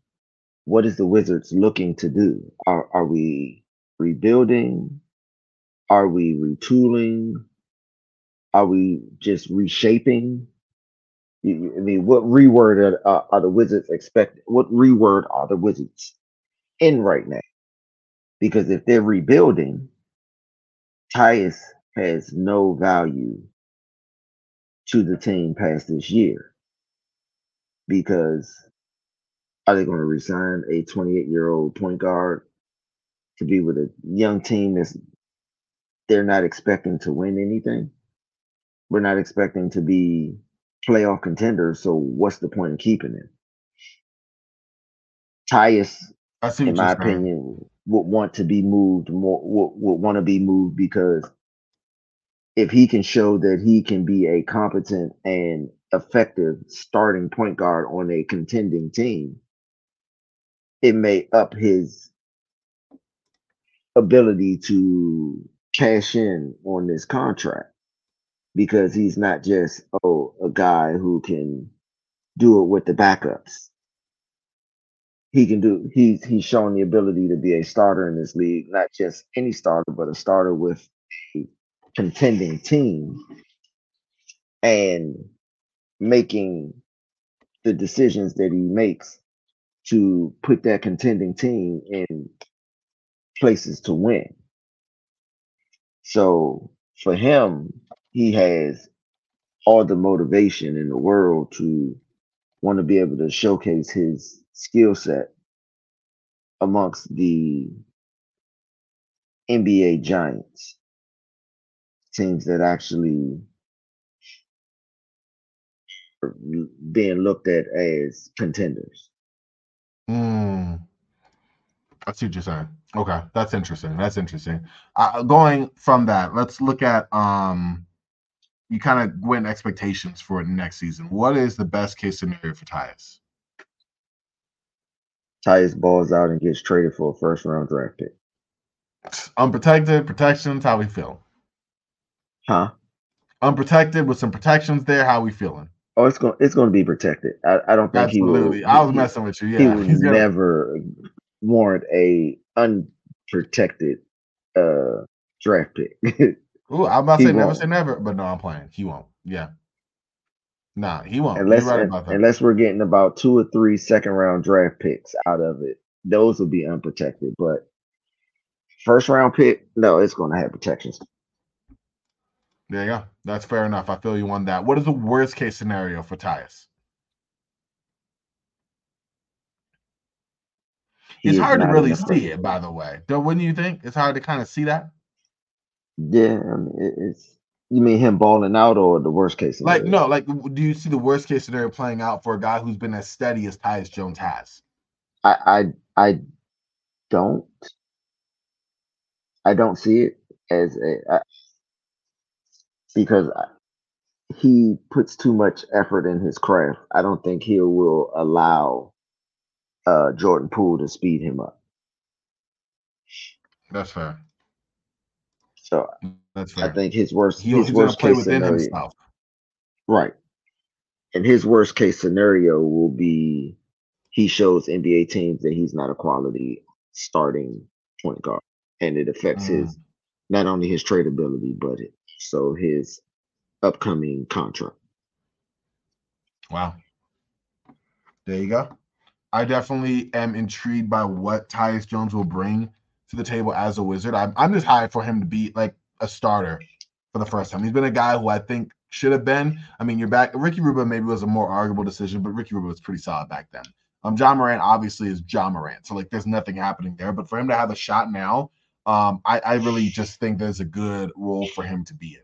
what is the Wizards looking to do? Are are we rebuilding? Are we retooling? Are we just reshaping? I mean, what reword are, are the Wizards expecting? What reword are the Wizards in right now? Because if they're rebuilding, Tyus has no value to the team past this year. Because are they going to resign a 28 year old point guard to be with a young team that's they're not expecting to win anything? We're not expecting to be playoff contenders. So what's the point in keeping him? Tyus, in my opinion, would want to be moved more would, would want to be moved because if he can show that he can be a competent and effective starting point guard on a contending team, it may up his ability to cash in on this contract because he's not just oh a guy who can do it with the backups he can do he's he's shown the ability to be a starter in this league, not just any starter, but a starter with a contending team and making the decisions that he makes to put that contending team in places to win. So for him, he has all the motivation in the world to want to be able to showcase his skill set amongst the NBA giants, teams that actually are being looked at as contenders. Mm. I see what you're saying. Okay, that's interesting. That's interesting. Uh, going from that, let's look at um, you kind of went expectations for next season. What is the best case scenario for Tyus? Tyus balls out and gets traded for a first round draft pick. Unprotected, protections, how we feel? Huh? Unprotected with some protections there, how we feeling? Oh, it's going it's going to be protected. I, I don't think Absolutely. he will. I was messing with you. Yeah, he would He's never gonna... warrant a unprotected uh draft pick. Ooh, I'm about to say won't. never say never, but no, I'm playing. He won't. Yeah. Nah, he won't. Unless, right unless we're getting about two or three second round draft picks out of it, those will be unprotected. But first round pick, no, it's going to have protections. There you go. That's fair enough. I feel you on that. What is the worst case scenario for Tyus? It's hard to really see it, by the way. Don't wouldn't you think? It's hard to kind of see that. Yeah, I mean, it's you mean him balling out or the worst case scenario? Like no, like do you see the worst case scenario playing out for a guy who's been as steady as Tyus Jones has? I I I don't I don't see it as a I, because I, he puts too much effort in his craft. I don't think he will allow uh, Jordan Poole to speed him up. That's fair. So that's fair. I think his worst he, his worst case scenario, himself. Right. And his worst case scenario will be he shows NBA teams that he's not a quality starting point guard. And it affects mm. his not only his trade ability, but it, so his upcoming contract. Wow. There you go. I definitely am intrigued by what Tyus Jones will bring to the table as a wizard. I'm, I'm just high for him to be like a starter for the first time. He's been a guy who I think should have been. I mean, you're back. Ricky Rubio maybe was a more arguable decision, but Ricky Rubio was pretty solid back then. Um, Ja Morant obviously is Ja Morant, so like there's nothing happening there. But for him to have a shot now, um, I, I really just think there's a good role for him to be in.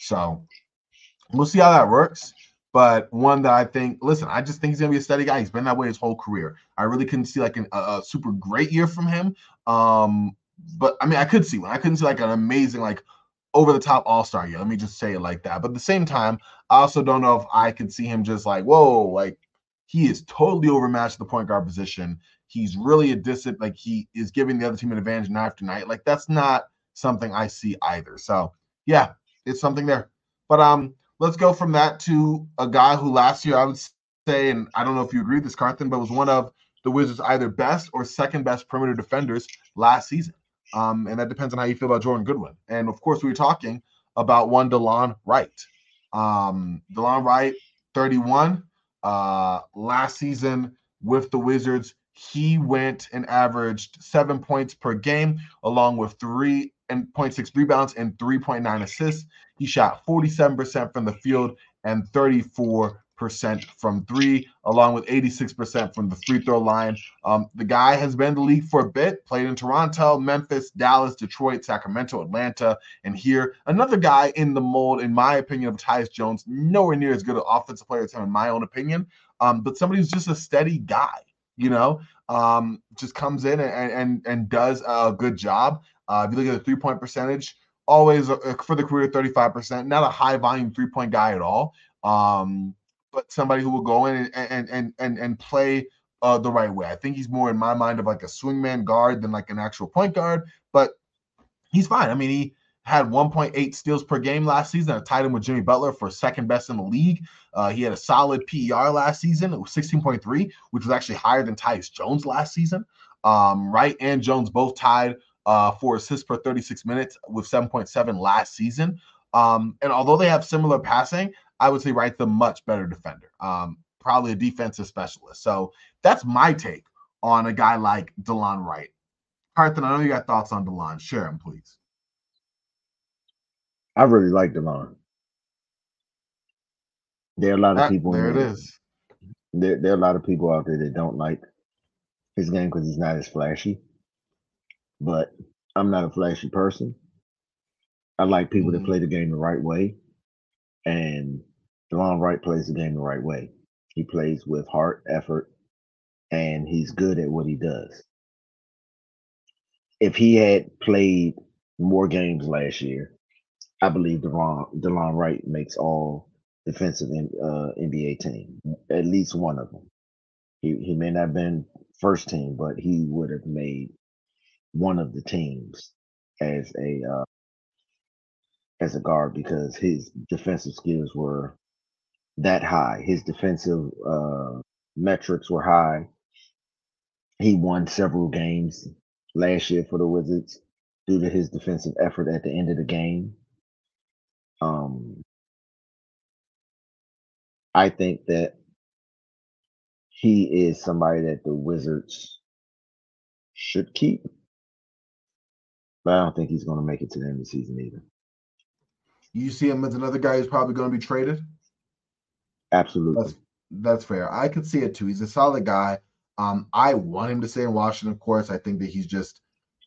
So we'll see how that works. But one that I think, listen, I just think he's gonna be a steady guy. He's been that way his whole career. I really couldn't see like an, a, a super great year from him. Um, but I mean, I could see one. I couldn't see like an amazing, like over the top all star year. Let me just say it like that. But at the same time, I also don't know if I could see him just like, whoa, like he is totally overmatched the point guard position. He's really a distant, like he is giving the other team an advantage night after night. Like that's not something I see either. So yeah, it's something there. But um, let's go from that to a guy who last year I would say, and I don't know if you agree with this, Carthan, but was one of the Wizards' either best or second best perimeter defenders last season. Um, and that depends on how you feel about Jordan Goodwin. And of course, we were talking about one Delon Wright. Um, Delon Wright, 31. Uh, last season with the Wizards, he went and averaged seven points per game, along with three and 0.6 rebounds and 3.9 assists. He shot 47% from the field and 34 percent from three, along with 86% from the free throw line. Um, the guy has been in the league for a bit, played in Toronto, Memphis, Dallas, Detroit, Sacramento, Atlanta, and here. Another guy in the mold, in my opinion, of Tyus Jones, nowhere near as good an offensive player as him, in my own opinion, um, but somebody who's just a steady guy, you know, um, just comes in and, and, and does a good job. Uh, if you look at the three point percentage, always uh, for the career 35%, not a high volume three point guy at all. Um, but somebody who will go in and and and and, and play uh, the right way. I think he's more in my mind of like a swingman guard than like an actual point guard, but he's fine. I mean, he had 1.8 steals per game last season. I tied him with Jimmy Butler for second best in the league. Uh, he had a solid PER last season. It was 16.3, which was actually higher than Tyus Jones last season. Um, Wright and Jones both tied uh, for assists per 36 minutes with 7.7 last season. Um, and although they have similar passing, I would say Wright's a much better defender, um, probably a defensive specialist. So that's my take on a guy like Delon Wright. Carthan, I know you got thoughts on Delon. Share them, please. I really like Delon. There are a lot of That- people. there it is. There, there are a lot of people out there that don't like his game because he's not as flashy. But I'm not a flashy person. I like people Mhm. that play the game the right way. And Delon Wright plays the game the right way. He plays with heart, effort, and he's good at what he does. If he had played more games last year, I believe Delon, Delon Wright makes all defensive in, uh, NBA team, at least one of them. He he may not have been first team, but he would have made one of the teams as a uh, as a guard because his defensive skills were that high. His defensive uh, metrics were high. He won several games last year for the Wizards due to his defensive effort at the end of the game. Um, I think that he is somebody that the Wizards should keep, but I don't think he's going to make it to the end of the season either. You see him as another guy who's probably going to be traded. Absolutely. That's that's fair. I could see it too. He's a solid guy. Um, I want him to stay in Washington, of course. I think that he's just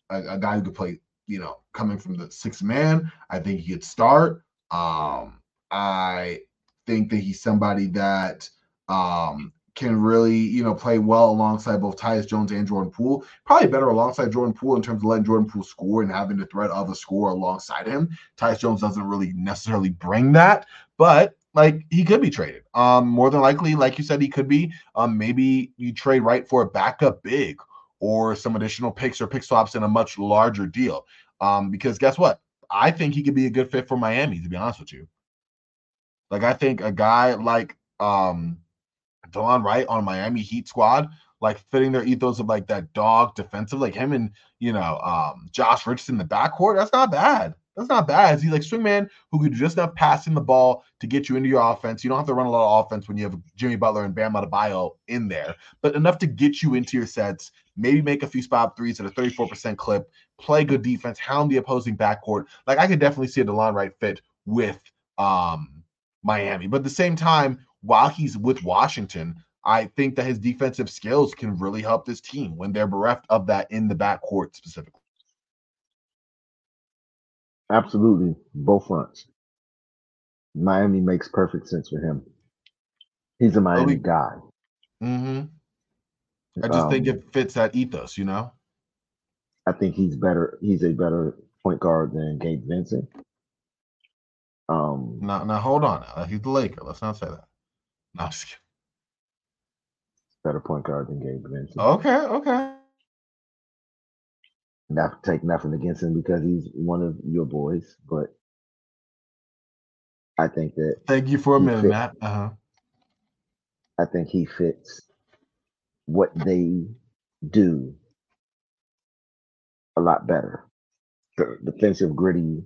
a, a guy who could play, you know, coming from the sixth man. I think he could start. Um, I think that he's somebody that um can really, you know, play well alongside both Tyus Jones and Jordan Poole. Probably better alongside Jordan Poole in terms of letting Jordan Poole score and having the threat of a score alongside him. Tyus Jones doesn't really necessarily bring that, but like he could be traded. Um, more than likely, like you said, he could be. Um, maybe you trade Wright for a backup big or some additional picks or pick swaps in a much larger deal. Um, because guess what? I think he could be a good fit for Miami, to be honest with you. Like I think a guy like um Delon Wright on Miami Heat squad, like fitting their ethos of like that dog defensive, like him and you know um Josh Richardson in the backcourt, that's not bad. That's not bad. He's like swingman who could just enough passing the ball to get you into your offense. You don't have to run a lot of offense when you have Jimmy Butler and Bam Adebayo in there, but enough to get you into your sets. Maybe make a few spot threes at a 34% clip. Play good defense. Hound the opposing backcourt. Like I could definitely see a Delon Wright fit with um Miami, but at the same time, while he's with Washington, I think that his defensive skills can really help this team when they're bereft of that in the backcourt specifically. Absolutely, both fronts. Miami makes perfect sense for him. He's a Miami guy. Mm-hmm. I just um, think it fits that ethos, you know. I think he's better. He's a better point guard than Gabe Vincent. Um, now, now hold on. He's the Laker. Let's not say that. No, I'm just kidding. Better point guard than Gabe Vincent. Okay, okay. Not take nothing against him because he's one of your boys, but I think that. Thank you for a minute, Matt. Uh-huh. I think he fits what they do a lot better. The defensive gritty,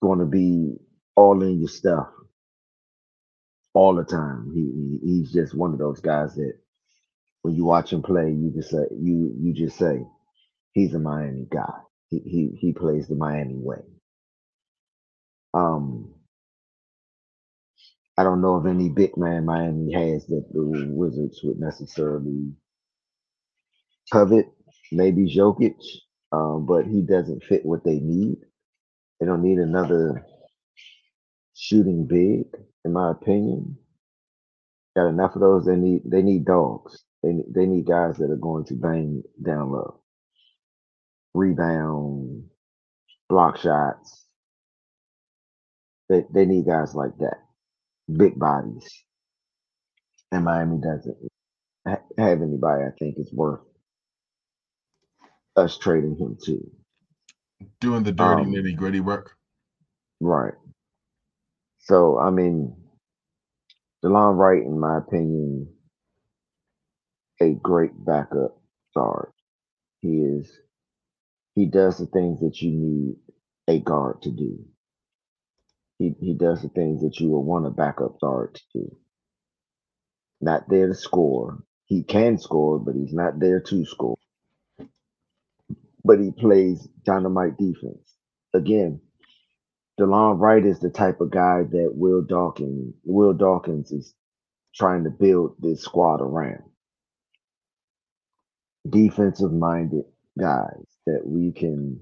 going to be all in your stuff all the time. He, he, he's just one of those guys that when you watch him play, you just say you you just say he's a Miami guy. He he he plays the Miami way. Um, I don't know of any big man Miami has that the Wizards would necessarily covet. Maybe Jovic, um, but he doesn't fit what they need. They don't need another shooting big, in my opinion. Got enough of those. They need they need dogs. They they need guys that are going to bang down low, rebound, block shots. They they need guys like that, big bodies. And Miami doesn't have anybody. I think is worth us trading him to. Doing the dirty um, nitty gritty work. Right. So I mean, Delon Wright, in my opinion, a great backup guard. He is he does the things that you need a guard to do. He he does the things that you would want a backup guard to do. Not there to score. He can score, but he's not there to score. But he plays dynamite defense. Again, Delon Wright is the type of guy that Will Dawkins Will Dawkins is trying to build this squad around defensive minded guys that we can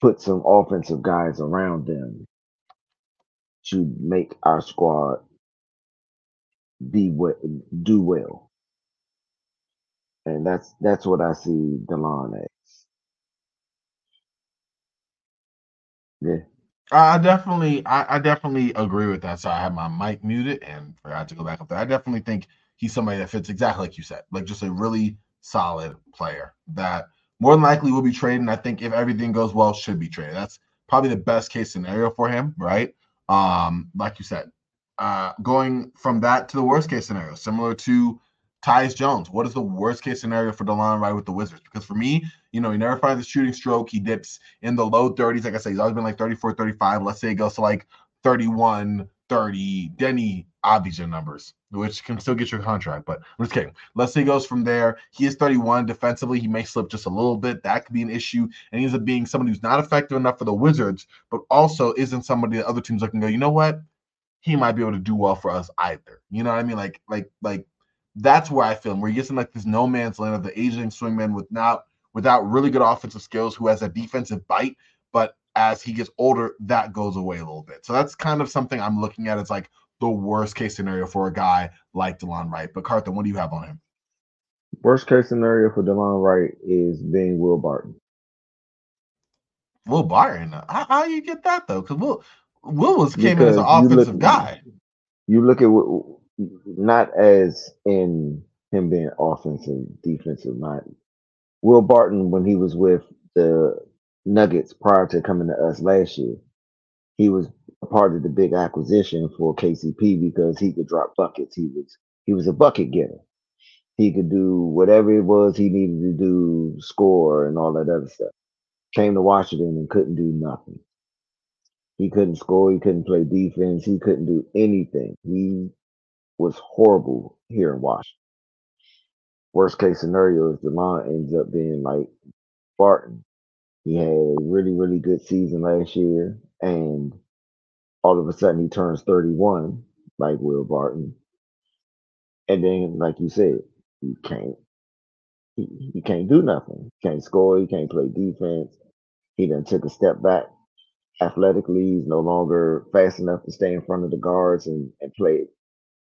put some offensive guys around them to make our squad be what do well. And that's that's what I see Delon as. Yeah. I definitely, I, I, definitely agree with that. So I had my mic muted and forgot to go back up there. I definitely think he's somebody that fits exactly like you said, like just a really solid player that more than likely will be traded. I think if everything goes well, should be traded. That's probably the best case scenario for him, right? Um, like you said, uh, going from that to the worst case scenario, similar to Tyus Jones. What is the worst case scenario for Delon Wright with the Wizards? Because for me, you know, he never finds the shooting stroke. He dips in the low 30s. Like I said, he's always been like 34, 35. Let's say it goes to like 31, 30. Deni Avdija numbers, which can still get your contract. But I'm just kidding. Let's say he goes from there. He is 31 defensively. He may slip just a little bit. That could be an issue. And he ends up being somebody who's not effective enough for the Wizards, but also isn't somebody that other teams look and go, you know what? He might be able to do well for us either. You know what I mean? Like, like, like that's where I feel him, where he gets in like this no man's land of the aging swingman without without really good offensive skills, who has a defensive bite, but as he gets older, that goes away a little bit. So that's kind of something I'm looking at. It's like the worst case scenario for a guy like Delon Wright. But Carthan, what do you have on him? Worst case scenario for Delon Wright is being Will Barton. Will Barton? How, how you get that though? Because Will Will was came because in as an offensive look, guy. You look at not as in him being offensive, defensive, not Will Barton when he was with the Nuggets prior to coming to us last year. He was a part of the big acquisition for KCP because he could drop buckets. He was he was a bucket getter. He could do whatever it was he needed to do, score and all that other stuff. Came to Washington and couldn't do nothing. He couldn't score. He couldn't play defense. He couldn't do anything. He was horrible here in Washington. Worst case scenario is Delon ends up being like Barton. He had a really, really good season last year, and all of a sudden he turns 31, like Will Barton. And then, like you said, he can't he, he can't do nothing. He can't score, he can't play defense. He then took a step back athletically. He's no longer fast enough to stay in front of the guards and, and play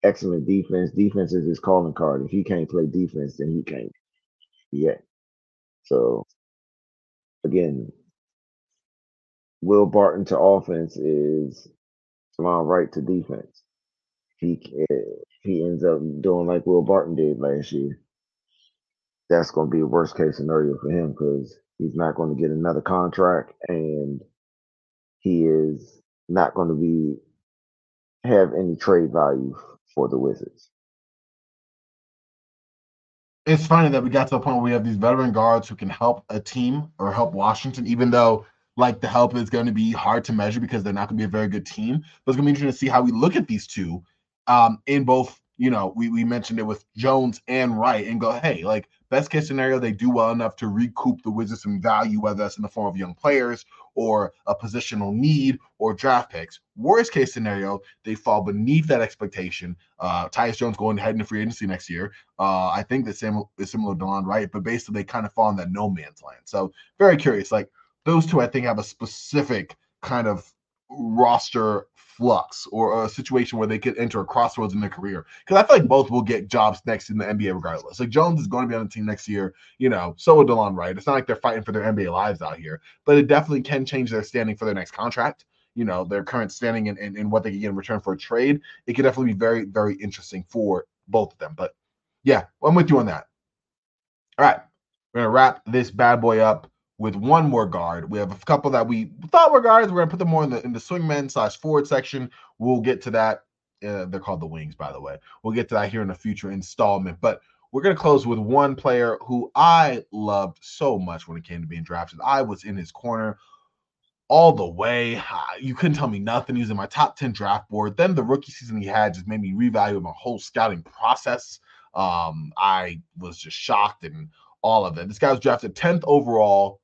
excellent defense. Defense is his calling card. If he can't play defense, then he can't Yeah. So again, Will Barton to offense is Delon Wright to defense. He he ends up doing like Will Barton did last year. That's going to be a worst case scenario for him because he's not going to get another contract and he is not going to be have any trade value for the Wizards. It's funny that we got to the point where we have these veteran guards who can help a team or help Washington, even though like the help is going to be hard to measure because they're not going to be a very good team. But it's going to be interesting to see how we look at these two um, in both. You know, we we mentioned it with Jones and Wright, and go, hey, like best case scenario, they do well enough to recoup the Wizards some value, whether that's in the form of young players or a positional need or draft picks. Worst case scenario, they fall beneath that expectation. Uh, Tyus Jones going ahead in free agency next year. Uh, I think the same is similar to Delon Wright, but basically they kind of fall in that no man's land. So very curious. Like those two, I think, have a specific kind of roster flux or a situation where they could enter a crossroads in their career. Because I feel like both will get jobs next in the NBA regardless. Like Jones is going to be on the team next year, you know, so will Delon Wright. It's not like they're fighting for their NBA lives out here, but it definitely can change their standing for their next contract. You know, their current standing and, and, and what they can get in return for a trade. It could definitely be very, very interesting for both of them. But yeah, I'm with you on that. All right. We're gonna wrap this bad boy up with one more guard. We have a couple that we thought were guards. We're gonna put them more in the in the swingman slash forward section. We'll get to that. Uh, they're called the wings, by the way. We'll get to that here in a future installment. But we're gonna close with one player who I loved so much when it came to being drafted. I was in his corner all the way. You couldn't tell me nothing. He was in my top 10 draft board. Then the rookie season he had just made me revalue my whole scouting process. Um, I was just shocked and all of it. This guy was drafted 10th overall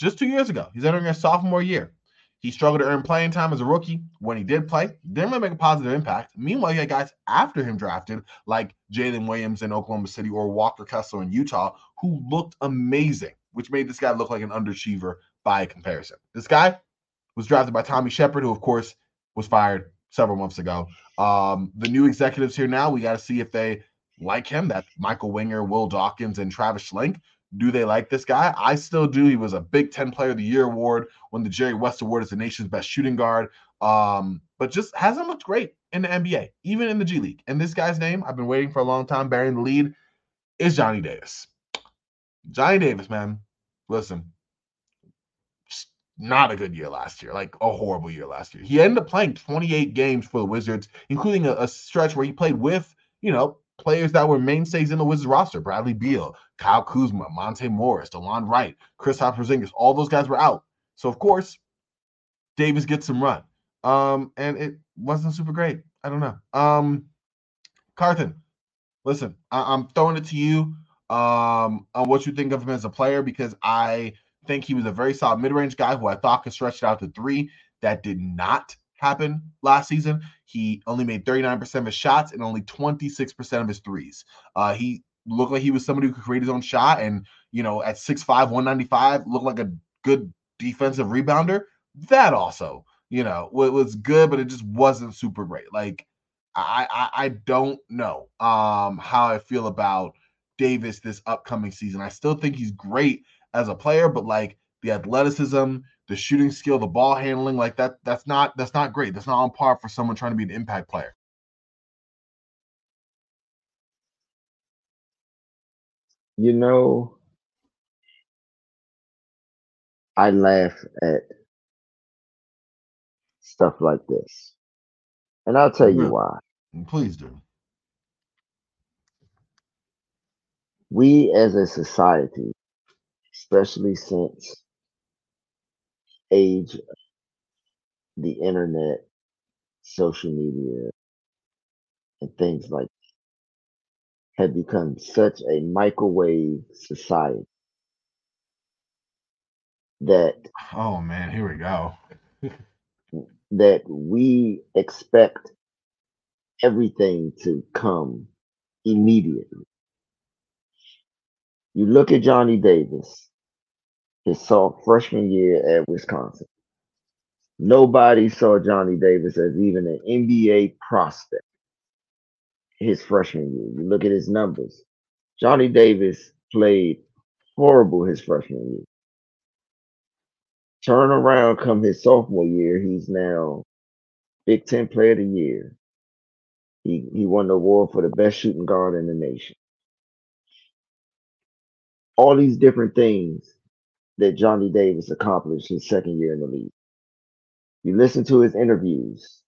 just two years ago. He's entering his sophomore year. He struggled to earn playing time as a rookie. When he did play, didn't really make a positive impact. Meanwhile, you had guys after him drafted, like Jalen Williams in Oklahoma City or Walker Kessler in Utah, who looked amazing, which made this guy look like an underachiever by comparison. This guy was drafted by Tommy Sheppard, who, of course, was fired several months ago. Um, the new executives here now, we got to see if they like him. That Michael Winger, Will Dawkins, and Travis Schlenk. Do they like this guy? I still do. He was a Big Ten Player of the Year award, won the Jerry West Award as the nation's best shooting guard. Um, but just hasn't looked great in the NBA, even in the G League. And this guy's name, I've been waiting for a long time, bearing the lead, is Johnny Davis. Johnny Davis, man. Listen, not a good year last year, like a horrible year last year. He ended up playing 28 games for the Wizards, including a, a stretch where he played with, you know, players that were mainstays in the Wizards roster Bradley Beal, Kyle Kuzma, Monte Morris, Delon Wright, Kristaps Porzingis, all those guys were out. So, of course, Davis gets some run. Um, and it wasn't super great. I don't know. Um, Carthan, listen, I- am throwing it to you um, on what you think of him as a player because I think he was a very solid mid range guy who I thought could stretch it out to three. That did not happen last season. He only made 39% of his shots and only 26% of his threes. Uh, he looked like he was somebody who could create his own shot and, you know, at 6'5, 195, looked like a good defensive rebounder. That also, you know, was good, but it just wasn't super great. Like, I, I, I don't know um, how I feel about Davis this upcoming season. I still think he's great as a player, but like the athleticism, the shooting skill, the ball handling, like that, that's not that's not great. That's not on par for someone trying to be an impact player. You know, I laugh at stuff like this. And I'll tell you why. Mm, please do. We as a society, especially since age the internet, social media, and things like that have become such a microwave society that oh man, here we go. that we expect everything to come immediately. You look at Johnny Davis his freshman year at Wisconsin. Nobody saw Johnny Davis as even an NBA prospect his freshman year. You look at his numbers. Johnny Davis played horrible his freshman year. Turn around come his sophomore year, he's now Big Ten Player of the Year. He he won the award for the best shooting guard in the nation. All these different things that Johnny Davis accomplished his second year in the league. You listen to his interviews.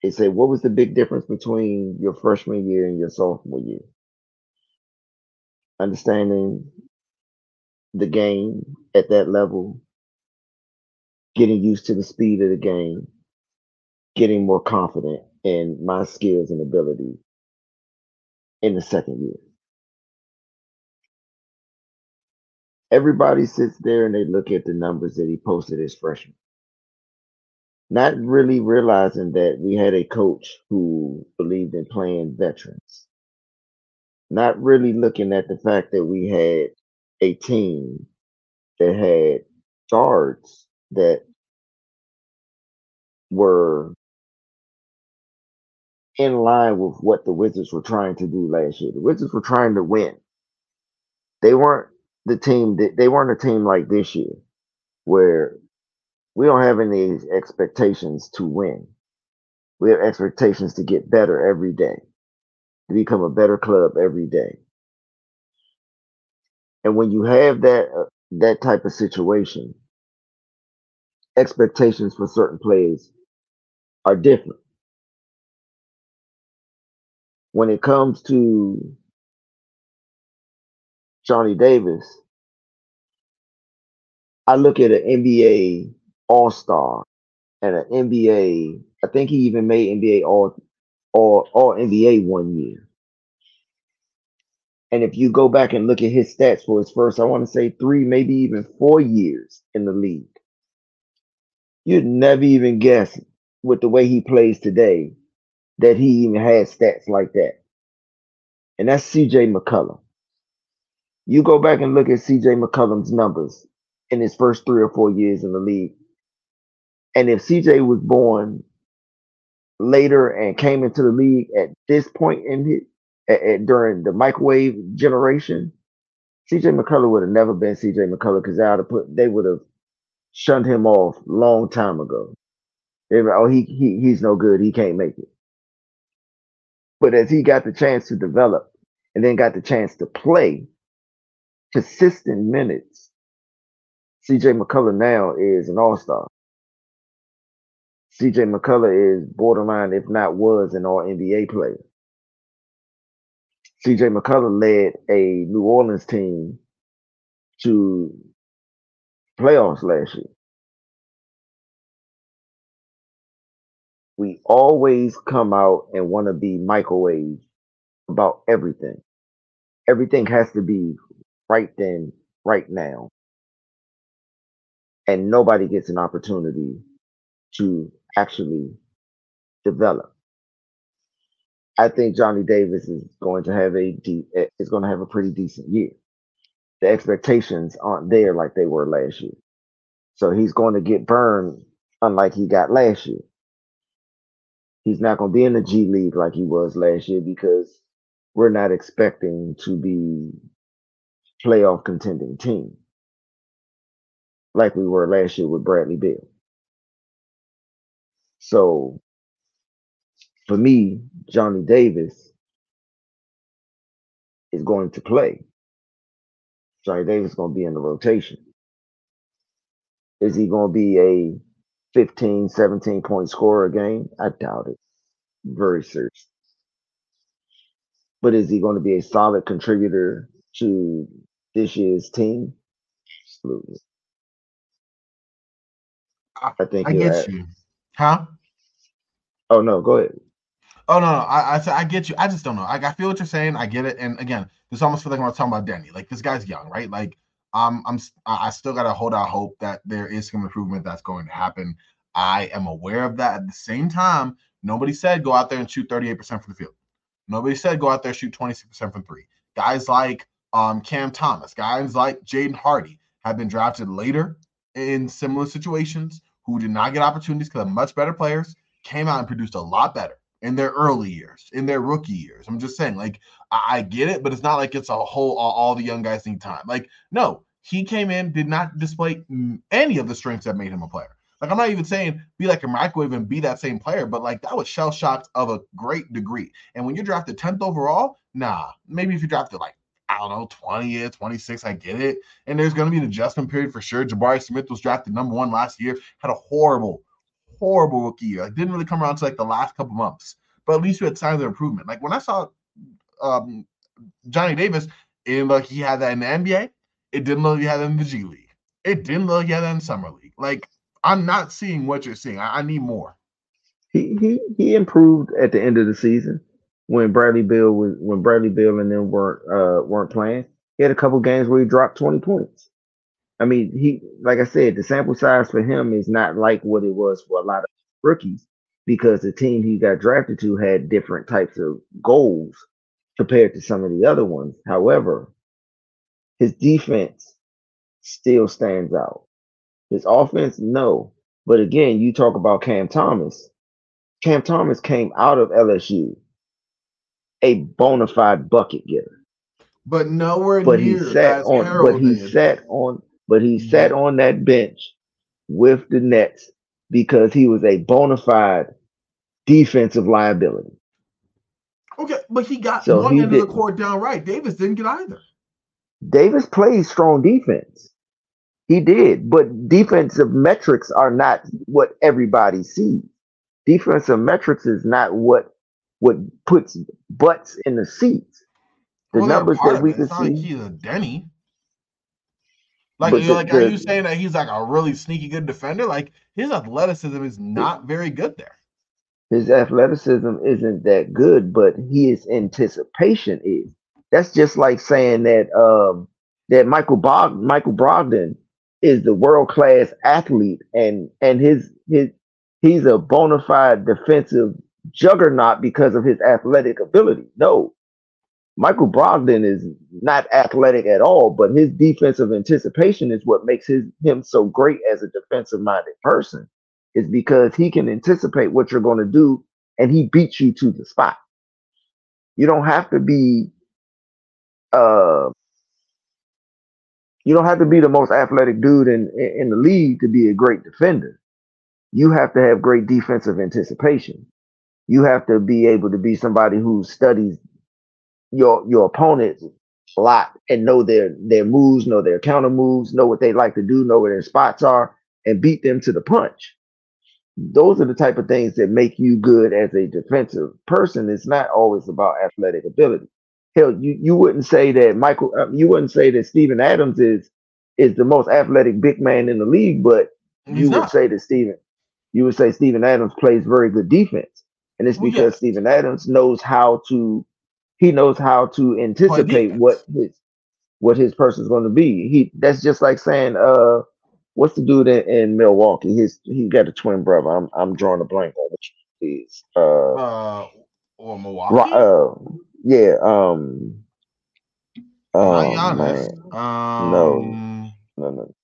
He said, "What was the big difference between your freshman year and your sophomore year?" Understanding the game at that level, getting used to the speed of the game, getting more confident in my skills and ability in the second year. Everybody sits there and they look at the numbers that he posted as freshman, not really realizing that we had a coach who believed in playing veterans, not really looking at the fact that we had a team that had guards that were in line with what the Wizards were trying to do last year. The Wizards were trying to win. They weren't the team that they weren't a team like this year where we don't have any expectations to win. We have expectations to get better every day, to become a better club every day. And when you have that uh, that type of situation, expectations for certain players are different. When it comes to Johnny Davis, I look at an NBA All Star and an NBA. I think he even made NBA All All All NBA one year. And if you go back and look at his stats for his first, I want to say three, maybe even four years in the league, you'd never even guess with the way he plays today that he even had stats like that. And that's CJ McCollum. You go back and look at CJ McCollum's numbers in his first three or four years in the league. And if CJ was born later and came into the league at this point in his, at, at, during the microwave generation, CJ McCullough would have never been CJ McCullough because they would have they would have shunned him off long time ago. Oh, he, he he's no good. He can't make it. But as he got the chance to develop and then got the chance to play consistent minutes, CJ McCullough now is an all star. CJ McCullough is borderline, if not was, an all NBA player. CJ McCullough led a New Orleans team to playoffs last year. We always come out and want to be microwave about everything. Everything has to be right then, right now. And nobody gets an opportunity to actually develop. I think Johnny Davis is going to have a de- eh, is going to have a pretty decent year. The expectations aren't there like they were last year, so he's going to get burned unlike he got last year. He's not going to be in the G League like he was last year because we're not expecting to be playoff contending team like we were last year with Bradley Beal. So for me, Johnny Davis is going to play. Johnny Davis is going to be in the rotation. Is he going to be a 15, 17 point scorer a game? I doubt it. Very serious. But is he going to be a solid contributor to this year's team? Absolutely. I, think I get you. Huh? Oh no, go ahead. Oh no, no I, I I get you. I just don't know. I, I feel what you're saying. I get it. And again, this almost feels like I'm talking about Deni. Like this guy's young, right? Like um, I'm I still gotta hold out hope that there is some improvement that's going to happen. I am aware of that. At the same time, nobody said go out there and shoot 38% from the field. Nobody said go out there shoot 26% from three. Guys like um Cam Thomas, guys like Jaden Hardy have been drafted later in similar situations who did not get opportunities because of much better players came out and produced a lot better in their early years, in their rookie years. I'm just saying, like, I, I get it, but it's not like it's a whole all, all, the young guys need time. Like, no, he came in, did not display any of the strengths that made him a player. Like, I'm not even saying be like a microwave and be that same player, but like that was shell shocked of a great degree. And when you're drafted 10th overall, nah, maybe if you drafted like I don't know, 20th, 26. I get it. And there's going to be an adjustment period for sure. Jabari Smith was drafted number one last year, had a horrible, horrible rookie year. Like, didn't really come around to like the last couple months, but at least we had signs of improvement. Like, when I saw um, Johnny Davis, it didn't like he had that in the NBA. It didn't look like he had that in the G League. It didn't look like he had that in Summer League. Like, I'm not seeing what you're seeing. I, I need more. He, he he improved at the end of the season when Bradley Beal was when Bradley Beal and them weren't uh weren't playing. He had a couple games where he dropped 20 points. I mean, he like I said, the sample size for him is not like what it was for a lot of rookies because the team he got drafted to had different types of goals compared to some of the other ones. However, his defense still stands out. His offense, no. But again, you talk about Cam Thomas. Cam Thomas came out of LSU a bona fide bucket getter. But nowhere but near he sat on Harold but he did. sat on but he sat on that bench with the Nets because he was a bona fide defensive liability. Okay, but he got So one he end of the court down right. Davis didn't get either. Davis plays strong defense. He did, but defensive metrics are not what everybody sees. Defensive metrics is not what what puts butts in the seats. The Well, numbers that we can not like see. he's a Deni. Like, But you're the- like, are you saying that he's like a really sneaky good defender? Like, his athleticism is not very good there. his athleticism isn't that good, but his anticipation is. That's just like saying that um, that Michael Bog Michael Brogdon is the world class athlete, and and his his he's a bona fide defensive juggernaut because of his athletic ability. No, Michael Brogdon is not athletic at all, but his defensive anticipation is what makes his him so great as a defensive minded person is because he can anticipate what you're going to do and he beats you to the spot. You don't have to be uh you don't have to be the most athletic dude in in the league to be a great defender. You have to have great defensive anticipation. You have to be able to be somebody who studies your your opponents a lot and know their their moves, know their counter moves, know what they like to do, know where their spots are, and beat them to the punch those are the type of things that make you good as a defensive person. It's not always about athletic ability. Hell, you, you wouldn't say that Michael, uh, you wouldn't say that Steven Adams is is the most athletic big man in the league, but He's you would say that Steven, you would say Steven Adams plays very good defense, and it's because yes. Steven Adams knows how to, he knows how to anticipate what his what his person's going to be. He that's just like saying, uh, what's the dude in, in Milwaukee? His he got a twin brother. I'm I'm drawing a blank on which he is. Uh, Uh, or Milwaukee? Uh yeah. Um. Oh man, Um, no, no.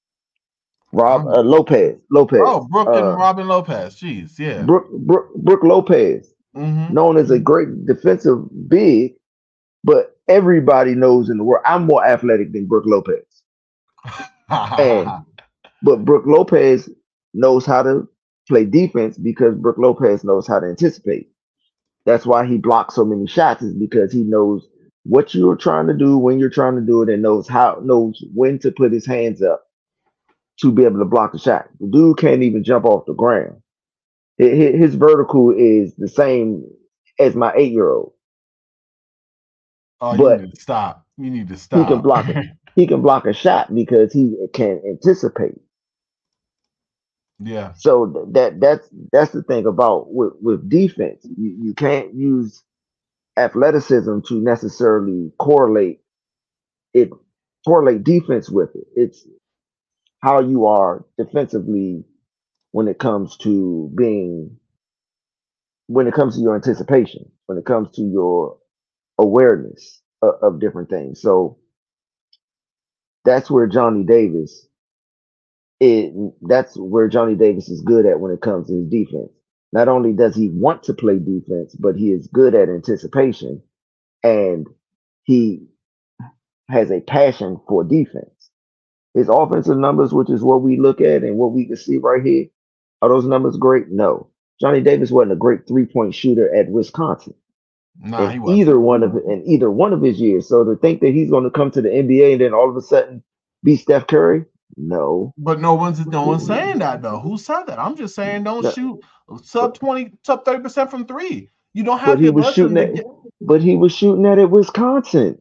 Rob uh, Lopez. Lopez. Oh, Brooke and uh, Robin Lopez. Jeez, yeah. Brooke, Brooke, Brooke Lopez, hmm known as a great defensive big, but everybody knows in the world I'm more athletic than Brooke Lopez. And but Brooke Lopez knows how to play defense because Brooke Lopez knows how to anticipate. That's why he blocks so many shots is because he knows what you're trying to do when you're trying to do it and knows how knows when to put his hands up to be able to block the shot. The dude can't even jump off the ground. Hi- hi- His vertical is the same as my eight year old. oh, you need to stop. You need to stop. He can block it. He can block a shot because he can anticipate. yeah. So that that's that's the thing about with, with defense. You, you can't use athleticism to necessarily correlate it correlate defense with it. It's how you are defensively when it comes to being when it comes to your anticipation, when it comes to your awareness of, of different things. So that's where Johnny Davis it that's where Johnny Davis is good at when it comes to his defense. Not only does he want to play defense, but he is good at anticipation and he has a passion for defense. His offensive numbers, which is what we look at and what we can see right here, are those numbers great? No. Johnny Davis wasn't a great three point shooter at Wisconsin. Nah, he in either one of in either one of his years. So to think that he's going to come to the NBA and then all of a sudden be Steph Curry, no. But no one's no one's saying that though. Who said that? I'm just saying don't No. shoot sub 20, sub 30 percent from three. You don't have But he was shooting at, but he was shooting at at Wisconsin.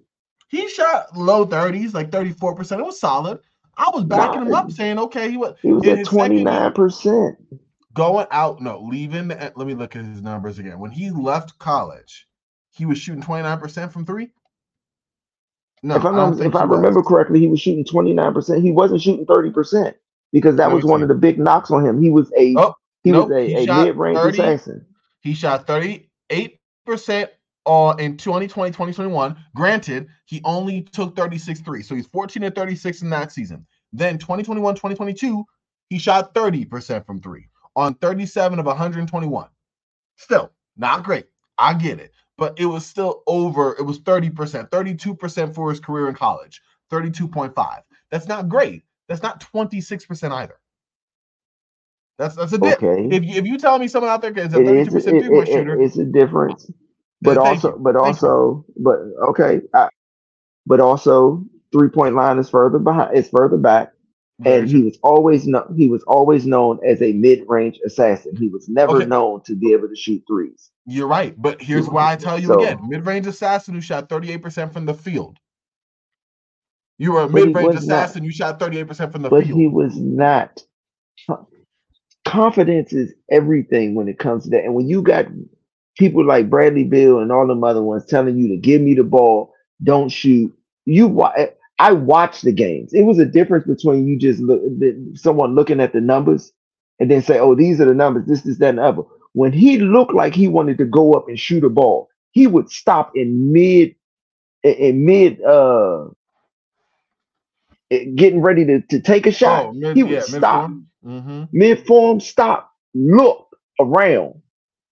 He shot low 30s, like 34 percent. It was solid. I was backing him up, saying okay, he was He was at twenty nine percent. going out. No, leaving. the- Let me look at his numbers again. When he left college, he was shooting 29 percent from three. No, If I, I don't remember, if I remember correctly, he was shooting twenty nine percent. He wasn't shooting thirty percent because that was one of the big knocks on him. He was a Oh, he nope, was a, a mid range assassin. He shot 38 percent on in 2020, 2021. Granted, he only took 36 threes, so he's 14 and 36 in that season. Then 2021, 2022, he shot 30 percent from three on 37 of 121. Still not great. I get it, but it was still over. It was 30 percent, 32 percent for his career in college, 32.5. That's not great. That's not 26 percent either. That's that's a dip. Okay. If you, if you tell me someone out there is a 32% three point shooter, it's a difference. But also you. but Thank you. also but okay. I, but also three point line is further behind is further back. and he was always no, he was always known as a mid-range assassin. He was never Okay. known to be able to shoot threes. You're right, but here's why I tell you So- again: mid-range assassin who shot 38% from the field. You were a mid-range was not- assassin. You shot 38% from the But field. But he was not. Confidence is everything when it comes to that. And when you got people like Bradley Beal and all them other ones telling you to give me the ball, don't shoot. You, wa- I watched the games. It was a difference between you just look, someone looking at the numbers and then say, "Oh, these are the numbers. This, this, that, and the other." When he looked like he wanted to go up and shoot a ball, he would stop in mid, in- mid, uh, eh, getting ready to, to take a shot. oh, mid, he would yeah, stop Mm-hmm. mid form, stop, look around,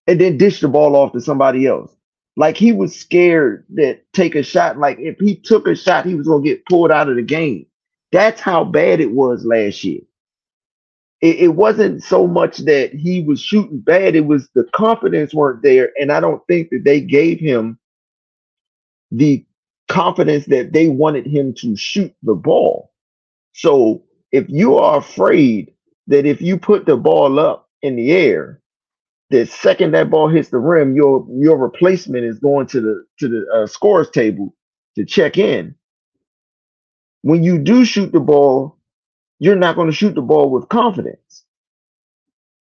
and then dish the ball off to somebody else. Like he was scared that take a shot. Like if he took a shot, he was gonna get pulled out of the game. That's how bad it was last year. It, it wasn't so much that he was shooting bad; it was the confidence weren't there, and I don't think that they gave him the confidence that they wanted him to shoot the ball. So if you are afraid that if you put the ball up in the air, the second that ball hits the rim, your your replacement is going to the to the uh, scores table to check in. When you do shoot the ball, you're not going to shoot the ball with confidence.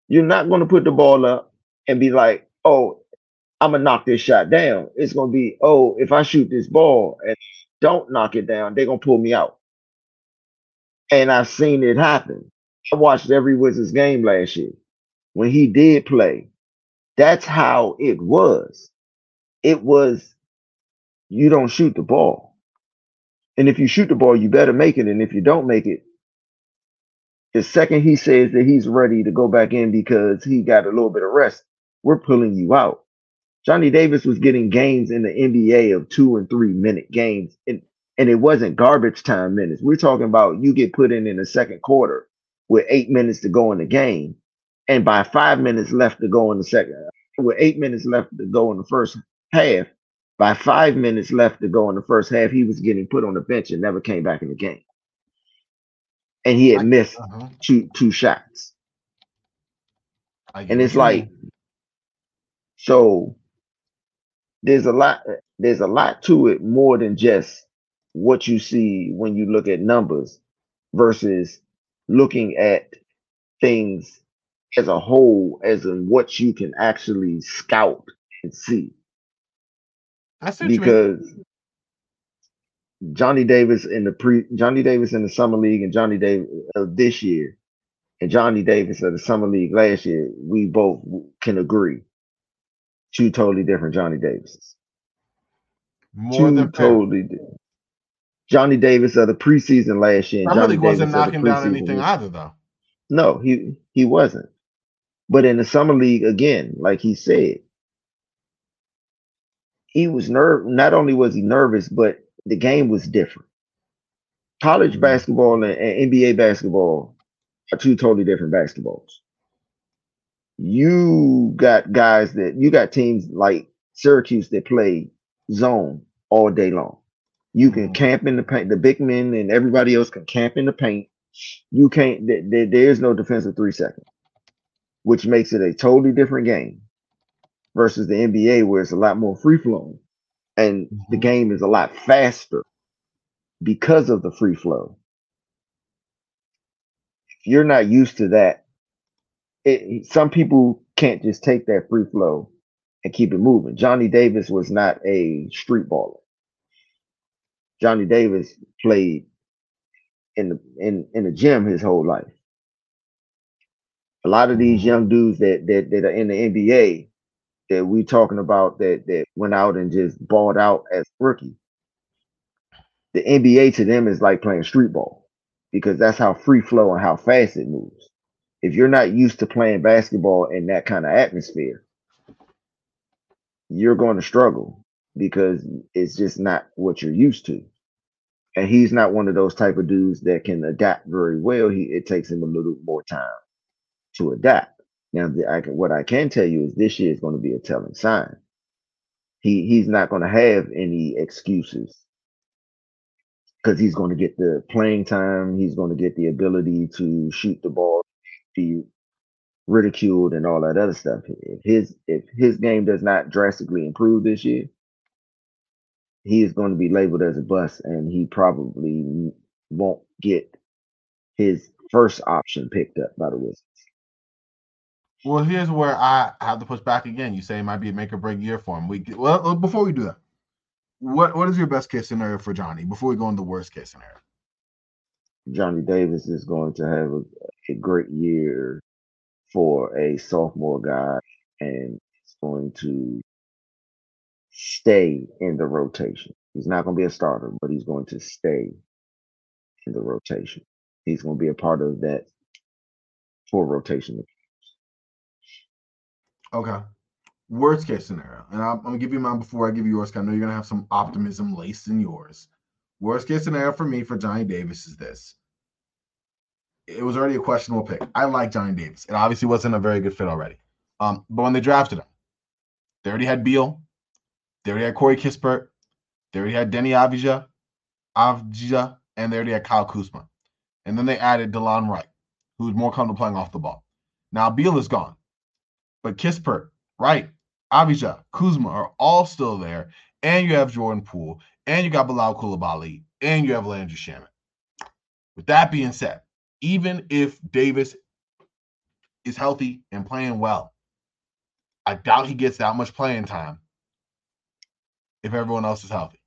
You're not going to put the ball up and be like, "Oh, I'm gonna knock this shot down." It's going to be, "Oh, if I shoot this ball and don't knock it down, they're to pull me out." And I've seen it happen. I watched every Wizards game last year. When he did play, that's how it was. It was you don't shoot the ball. And if you shoot the ball, you better make it. And if you don't make it, the second he says that he's ready to go back in because he got a little bit of rest, we're pulling you out. Johnny Davis was getting games in the NBA of two and three minute games. And, and it wasn't garbage time minutes. We're talking about you get put in in the second quarter with eight minutes to go in the game. And by five minutes left to go in the second, with eight minutes left to go in the first half, by five minutes left to go in the first half, he was getting put on the bench and never came back in the game. And he had missed Uh-huh. two two shots. And it's you like, so there's a lot there's a lot to it more than just what you see when you look at numbers versus looking at things as a whole as in what you can actually scout and see I see what you mean. because Johnny Davis in the pre Johnny Davis in the summer league and Johnny Davis of uh, this year and Johnny Davis of the summer league last year, we both can agree. Two totally different Johnny Davises. More Two than totally different. Johnny Davis of the preseason last year and Johnny League wasn't the knocking down anything either, though. No, he he wasn't. But in the summer league, again, like he said, he was nerve. Not only was he nervous, but the game was different. College Mhm. basketball and, and NBA basketball are two totally different basketballs. You got guys that you got teams like Syracuse that play zone all day long. You can Mhm. camp in the paint. The big men and everybody else can camp in the paint. You can't. There, there- there is no defensive three seconds, which makes it a totally different game versus the NBA where it's a lot more free flowing and the Mhm. game is a lot faster because of the free flow. If you're not used to that, it, some people can't just take that free flow and keep it moving. Johnny Davis was not a street baller. Johnny Davis played in the in in the gym his whole life. A lot of these young dudes that that, that are in the NBA that we talking about that that went out and just balled out as rookie. The NBA to them is like playing street ball because that's how free flow and how fast it moves. If you're not used to playing basketball in that kind of atmosphere, you're going to struggle because it's just not what you're used to. And he's not one of those type of dudes that can adapt very well. He it takes him a little more time to adapt. Now, the, I what I can tell you is this year is going to be a telling sign. He he's not going to have any excuses because he's going to get the playing time. He's going to get the ability to shoot the ball, be ridiculed, and all that other stuff. If his if his game does not drastically improve this year, he is going to be labeled as a bust, and he probably won't get his first option picked up by the Wizards. Well, here's where I have to push back again. You say it might be a make or break year for him. We well before we do that, what what is your best case scenario for Johnny before we go into the worst case scenario? Johnny Davis is going to have a, a great year for a sophomore guy, and he's going to stay in the rotation. He's not going to be a starter, but he's going to stay in the rotation. He's going to be a part of that full rotation. Okay. Worst case scenario, and I'm, I'm gonna give you mine before I give you yours. 'cause I know you're gonna have some optimism laced in yours. Worst case scenario for me for Johnny Davis is this. It was already a questionable pick. I like Johnny Davis. It obviously wasn't a very good fit already. Um, but when they drafted him, they already had Beal, they already had Corey Kispert, they already had Deni Avdija, Avdija, and they already had Kyle Kuzma. And then they added Delon Wright, who's more comfortable playing off the ball. Now Beal is gone, but Kispert, Wright, Avdija, Kuzma are all still there, and you have Jordan Poole, and you got Bilal Coulibaly, and you have Landry Shamet. With that being said, even if Davis is healthy and playing well, I doubt he gets that much playing time if everyone else is healthy.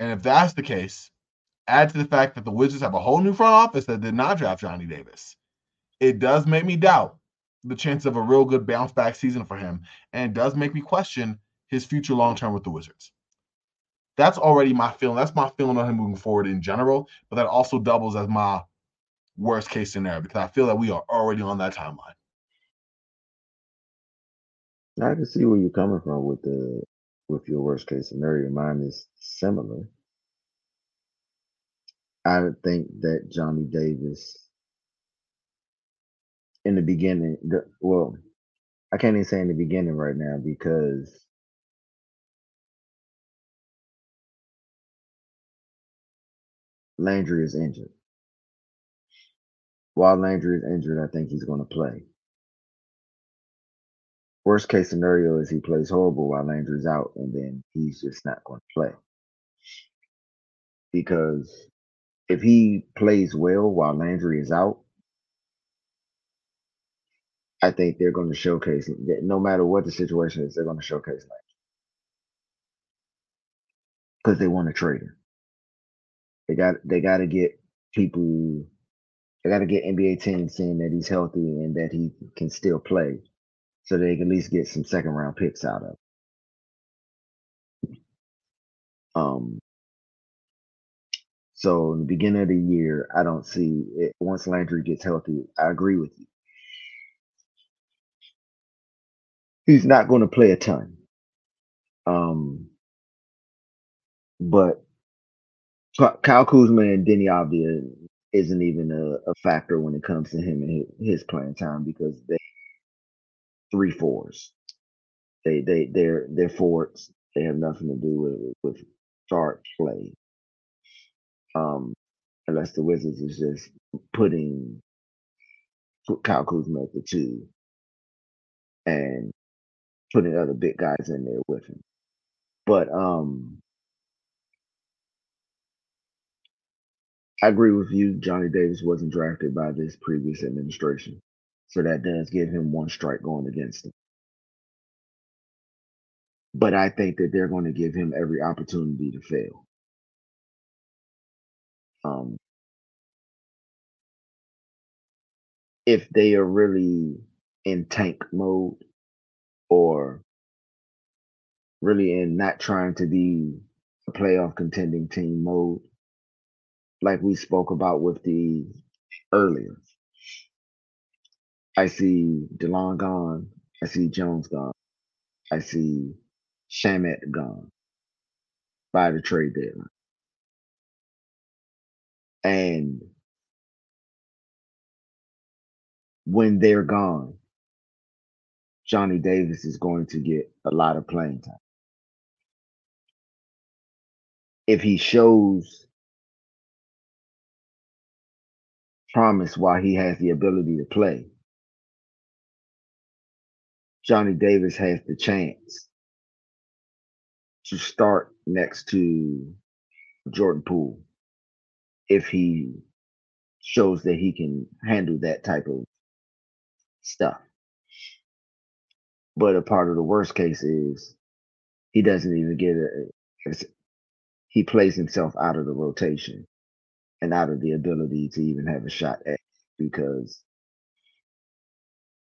And if that's the case, add to the fact that the Wizards have a whole new front office that did not draft Johnny Davis. It does make me doubt the chance of a real good bounce back season for him, and does make me question his future long term with the Wizards. That's already my feeling. That's my feeling on him moving forward in general, but that also doubles as my worst case scenario because I feel that we are already on that timeline. I can see where you're coming from with the with your worst case scenario. Mine is similar. I think that Johnny Davis in the beginning, the, well, I can't even say in the beginning right now because Landry is injured. While Landry is injured, I think he's going to play. Worst case scenario is he plays horrible while Landry's out, and then he's just not going to play. Because if he plays well while Landry is out, I think they're going to showcase no matter what the situation is, they're going to showcase Landry because they want to trade him. They got they got to get people. They got to get NBA teams seeing that he's healthy and that he can still play, so they can at least get some second round picks out of. Um. So in the beginning of the year, I don't see it. Once Landry gets healthy, I agree with you. He's not going to play a ton. Um, but Kyle Kuzma and Deni Avdija isn't even a, a, factor when it comes to him and his, his playing time because they three fours. They they they're they're forwards. They have nothing to do with with start play. Um, unless the Wizards is just putting Kyle Kuzma at the two and putting other big guys in there with him. But um I agree with you. Johnny Davis wasn't drafted by this previous administration. So that does give him one strike going against him. But I think that they're going to give him every opportunity to fail. Um, if they are really in tank mode or really in not trying to be a playoff contending team mode, like we spoke about with the earlier. I see Delon gone. I see Jones gone. I see Shamet gone by the trade deadline. And when they're gone, Johnny Davis is going to get a lot of playing time. If he shows promise while he has the ability to play, Johnny Davis has the chance to start next to Jordan Poole if he shows that he can handle that type of stuff. But a part of the worst case is he doesn't even get a, he plays himself out of the rotation and out of the ability to even have a shot at because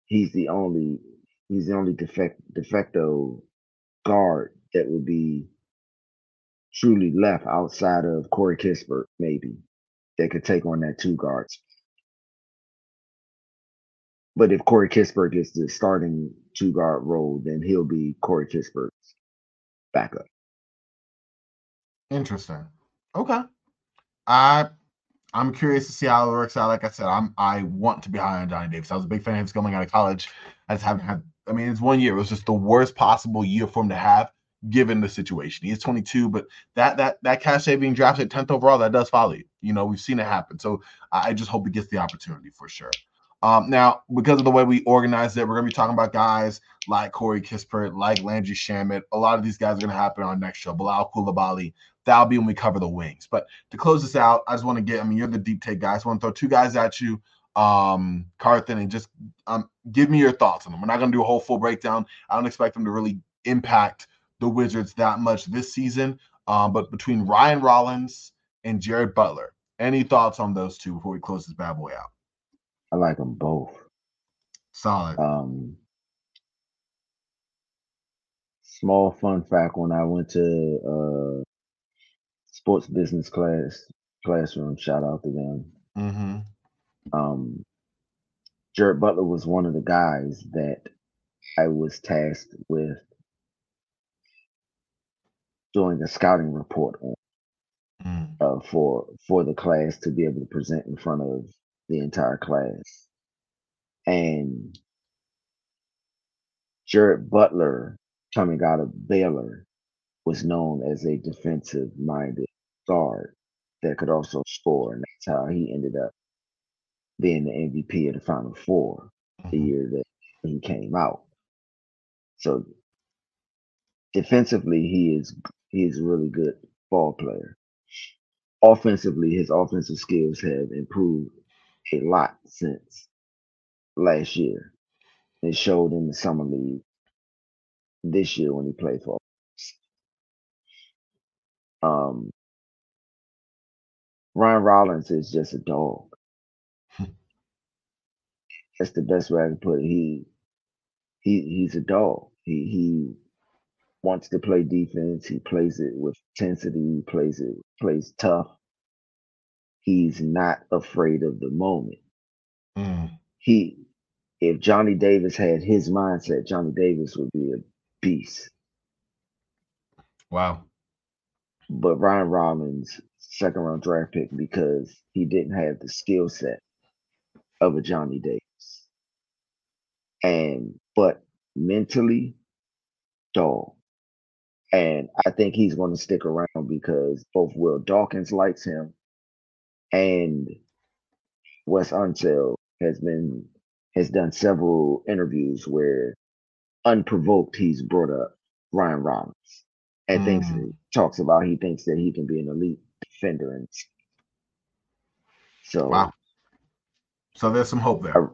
he's the only he's the only defect de guard that would be truly left outside of Corey Kispert, maybe, that could take on that two guards. But if Corey Kispert gets the starting two guard role, then he'll be Corey Kispert's backup. Interesting. Okay. I I'm curious to see how it works out. Like I said, I'm I want to be high on Johnny Davis. I was a big fan of him coming out of college. I just haven't had I mean, it's one year. It was just the worst possible year for him to have given the situation. He is 22, but that that that cachet being drafted 10th overall, that does follow you. You know, we've seen it happen. So I just hope he gets the opportunity for sure. Um, now, because of the way we organized it, we're gonna be talking about guys like Corey Kispert, like Landry Shamet. A lot of these guys are gonna happen on next show. Bilal Coulibaly. That'll be when we cover the wings. But to close this out, I just want to get. I mean, you're the deep take guys. I want to throw two guys at you um Carthan and just um give me your thoughts on them. We're not gonna do a whole full breakdown. I don't expect them to really impact the Wizards that much this season. Um, but between Ryan Rollins and Jared Butler, any thoughts on those two before we close this bad boy out? I like them both. Solid. Um, small fun fact: when I went to uh, sports business class classroom, shout out to them. Mm-hmm. Um, Jared Butler was one of the guys that I was tasked with doing a scouting report on mm. uh, for for the class to be able to present in front of the entire class. And Jared Butler, coming out of Baylor, was known as a defensive minded guard that could also score. And that's how he ended up being the MVP of the Final 4 mm-hmm. the year that he came out. So defensively, he is he is a really good ball player. Offensively, his offensive skills have improved a lot since last year. It showed in the summer league this year when he played for. Um, Ryan Rollins is just a dog. That's the best way I can put it. He he he's a dog. He he wants to play defense. He plays it with intensity. He plays it plays tough. He's not afraid of the moment. Mm. He, if Johnny Davis had his mindset, Johnny Davis would be a beast. Wow. But Ryan Rollins, second round draft pick, because he didn't have the skill set of a Johnny Davis. And but mentally, dog. And I think he's going to stick around because both Will Dawkins likes him and Wes Unseld has been has done several interviews where unprovoked he's brought up Ryan Rollins and thinks Mm. talks about he thinks that he can be an elite defender and so Wow. So there's some hope there. I,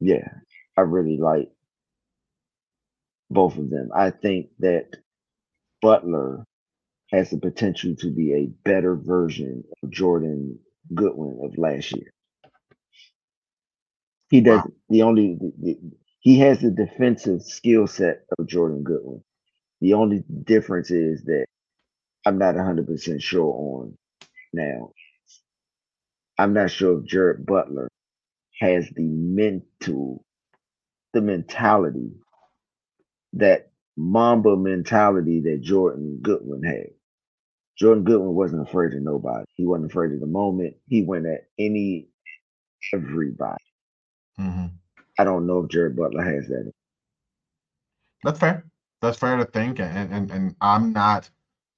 yeah, I really like both of them. I think that Butler has the potential to be a better version of Jordan Goodwin of last year. He does Wow. the only the, the, he has the defensive skill set of Jordan Goodwin. The only difference is that I'm not 100% sure on now. I'm not sure if Jared Butler has the mental, the mentality, that Mamba mentality that Jordan Goodwin had. Jordan Goodwin wasn't afraid of nobody. He wasn't afraid of the moment. He went at any, everybody. hmm I don't know if Jared Butler has that. That's fair. That's fair to think. And, and and I'm not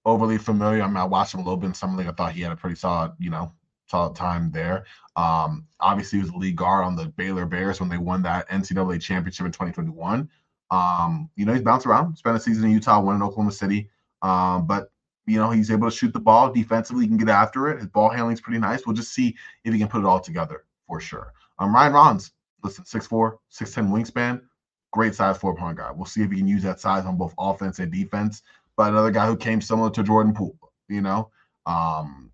overly familiar. I mean, I watched him a little bit in summer league. I thought he had a pretty solid, you know, solid time there. Um, obviously, he was the lead guard on the Baylor Bears when they won that NCAA championship in 2021. Um, you know, he's bounced around, spent a season in Utah, one in Oklahoma City. Um, but you know, he's able to shoot the ball defensively. He can get after it. His ball handling's pretty nice. We'll just see if he can put it all together for sure. Um, Ryan Rollins, listen, 6'4, 6'10 wingspan, great size for point guard. We'll see if he can use that size on both offense and defense. But another guy who came similar to Jordan Poole, you know, um,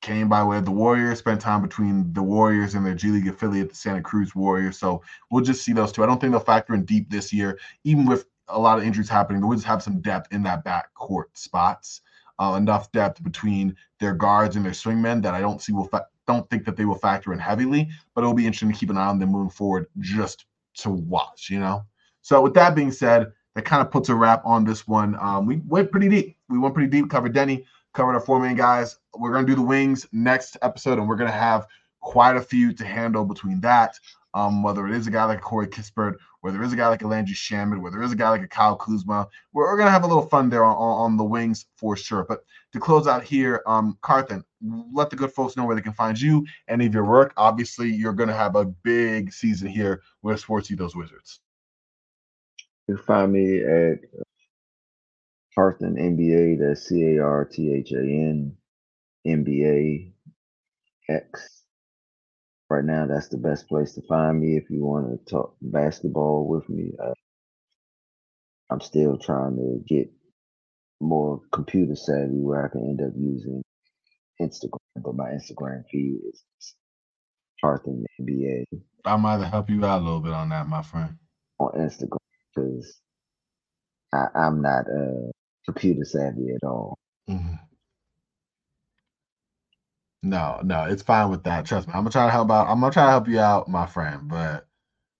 came by way of the Warriors, spent time between the Warriors and their G League affiliate, the Santa Cruz Warriors. So we'll just see those two. I don't think they'll factor in deep this year, even with a lot of injuries happening. The Wizards have some depth in that backcourt spots, uh, enough depth between their guards and their swingmen that I don't see will fa- don't think that they will factor in heavily. But it'll be interesting to keep an eye on them moving forward, just to watch, you know. So with that being said, that kind of puts a wrap on this one. Um, we went pretty deep. We went pretty deep. Covered Deni, covered our four main guys. We're gonna do the wings next episode, and we're gonna have quite a few to handle between that. Um, whether it is a guy like Corey Kispert, whether it is a guy like Landry Shamet, whether it is a guy like a Kyle Kuzma, we're, we're gonna have a little fun there on, on, the wings for sure. But to close out here, um, Carthan, let the good folks know where they can find you, any of your work. Obviously, you're gonna have a big season here with SportsEthos Wizards. You can find me at Carthan NBA. That's C A R T H A N NBA X. Right now, that's the best place to find me if you want to talk basketball with me. Uh, I'm still trying to get more computer savvy where I can end up using Instagram, but my Instagram feed is Carthan NBA I might have help you out a little bit on that, my friend. on Instagram because I'm not uh, computer savvy at all. Mhm. No, no, it's fine with that. Trust me. I'm gonna try to help out. I'm gonna try to help you out, my friend. But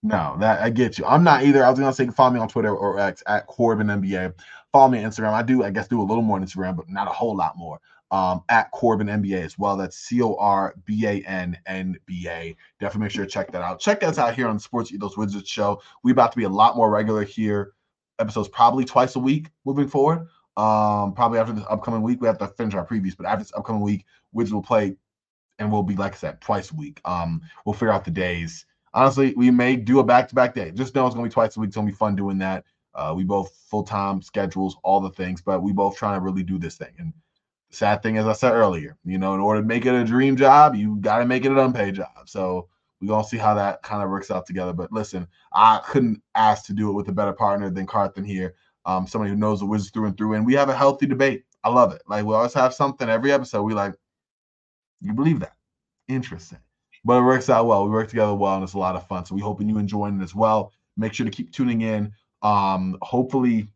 no, that I get you. I'm not either. I was gonna say follow me on Twitter or X at Corban NBA. Follow me on Instagram. I do, I guess, do a little more on Instagram, but not a whole lot more. Um, at Corban NBA as well. That's C O R B A N N B A. Definitely make sure to check that out. Check us out here on SportsEthos Wizards show. We about to be a lot more regular here. Episodes probably twice a week moving forward. Um, probably after this upcoming week, we have to finish our previews, but after this upcoming week, Wizards will play and we'll be like I said, twice a week. Um, we'll figure out the days. Honestly, we may do a back-to-back day. Just know it's gonna be twice a week. It's gonna be fun doing that. Uh, we both full-time schedules, all the things, but we both trying to really do this thing. And sad thing, as I said earlier, you know, in order to make it a dream job, you got to make it an unpaid job. So we're gonna see how that kind of works out together. But listen, I couldn't ask to do it with a better partner than Carthan here. Um, somebody who knows the Wizards through and through, and we have a healthy debate. I love it. Like we always have something every episode. We like, you believe that? Interesting. But it works out well. We work together well, and it's a lot of fun. So we hoping you enjoying it as well. Make sure to keep tuning in. Um, hopefully,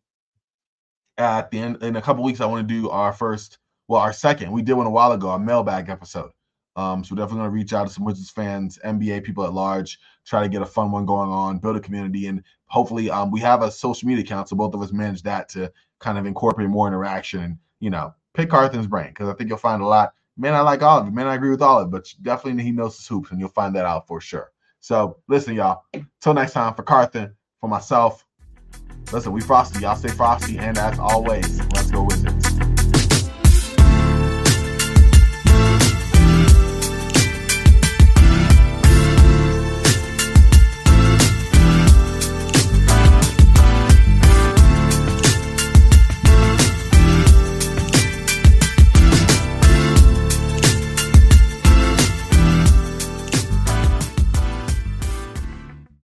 at the end in a couple weeks, I want to do our first, well, our second. We did one a while ago, a mailbag episode. Um, so definitely gonna reach out to some Wizards fans, NBA people at large, try to get a fun one going on, build a community, and hopefully um, we have a social media account, so both of us manage that to kind of incorporate more interaction and you know pick Carthan's brain because I think you'll find a lot. Man, I like all of it. Man, I agree with all of it, but definitely he knows his hoops, and you'll find that out for sure. So listen, y'all. Till next time, for Carthan, for myself. Listen, we frosty. Y'all stay frosty, and as always,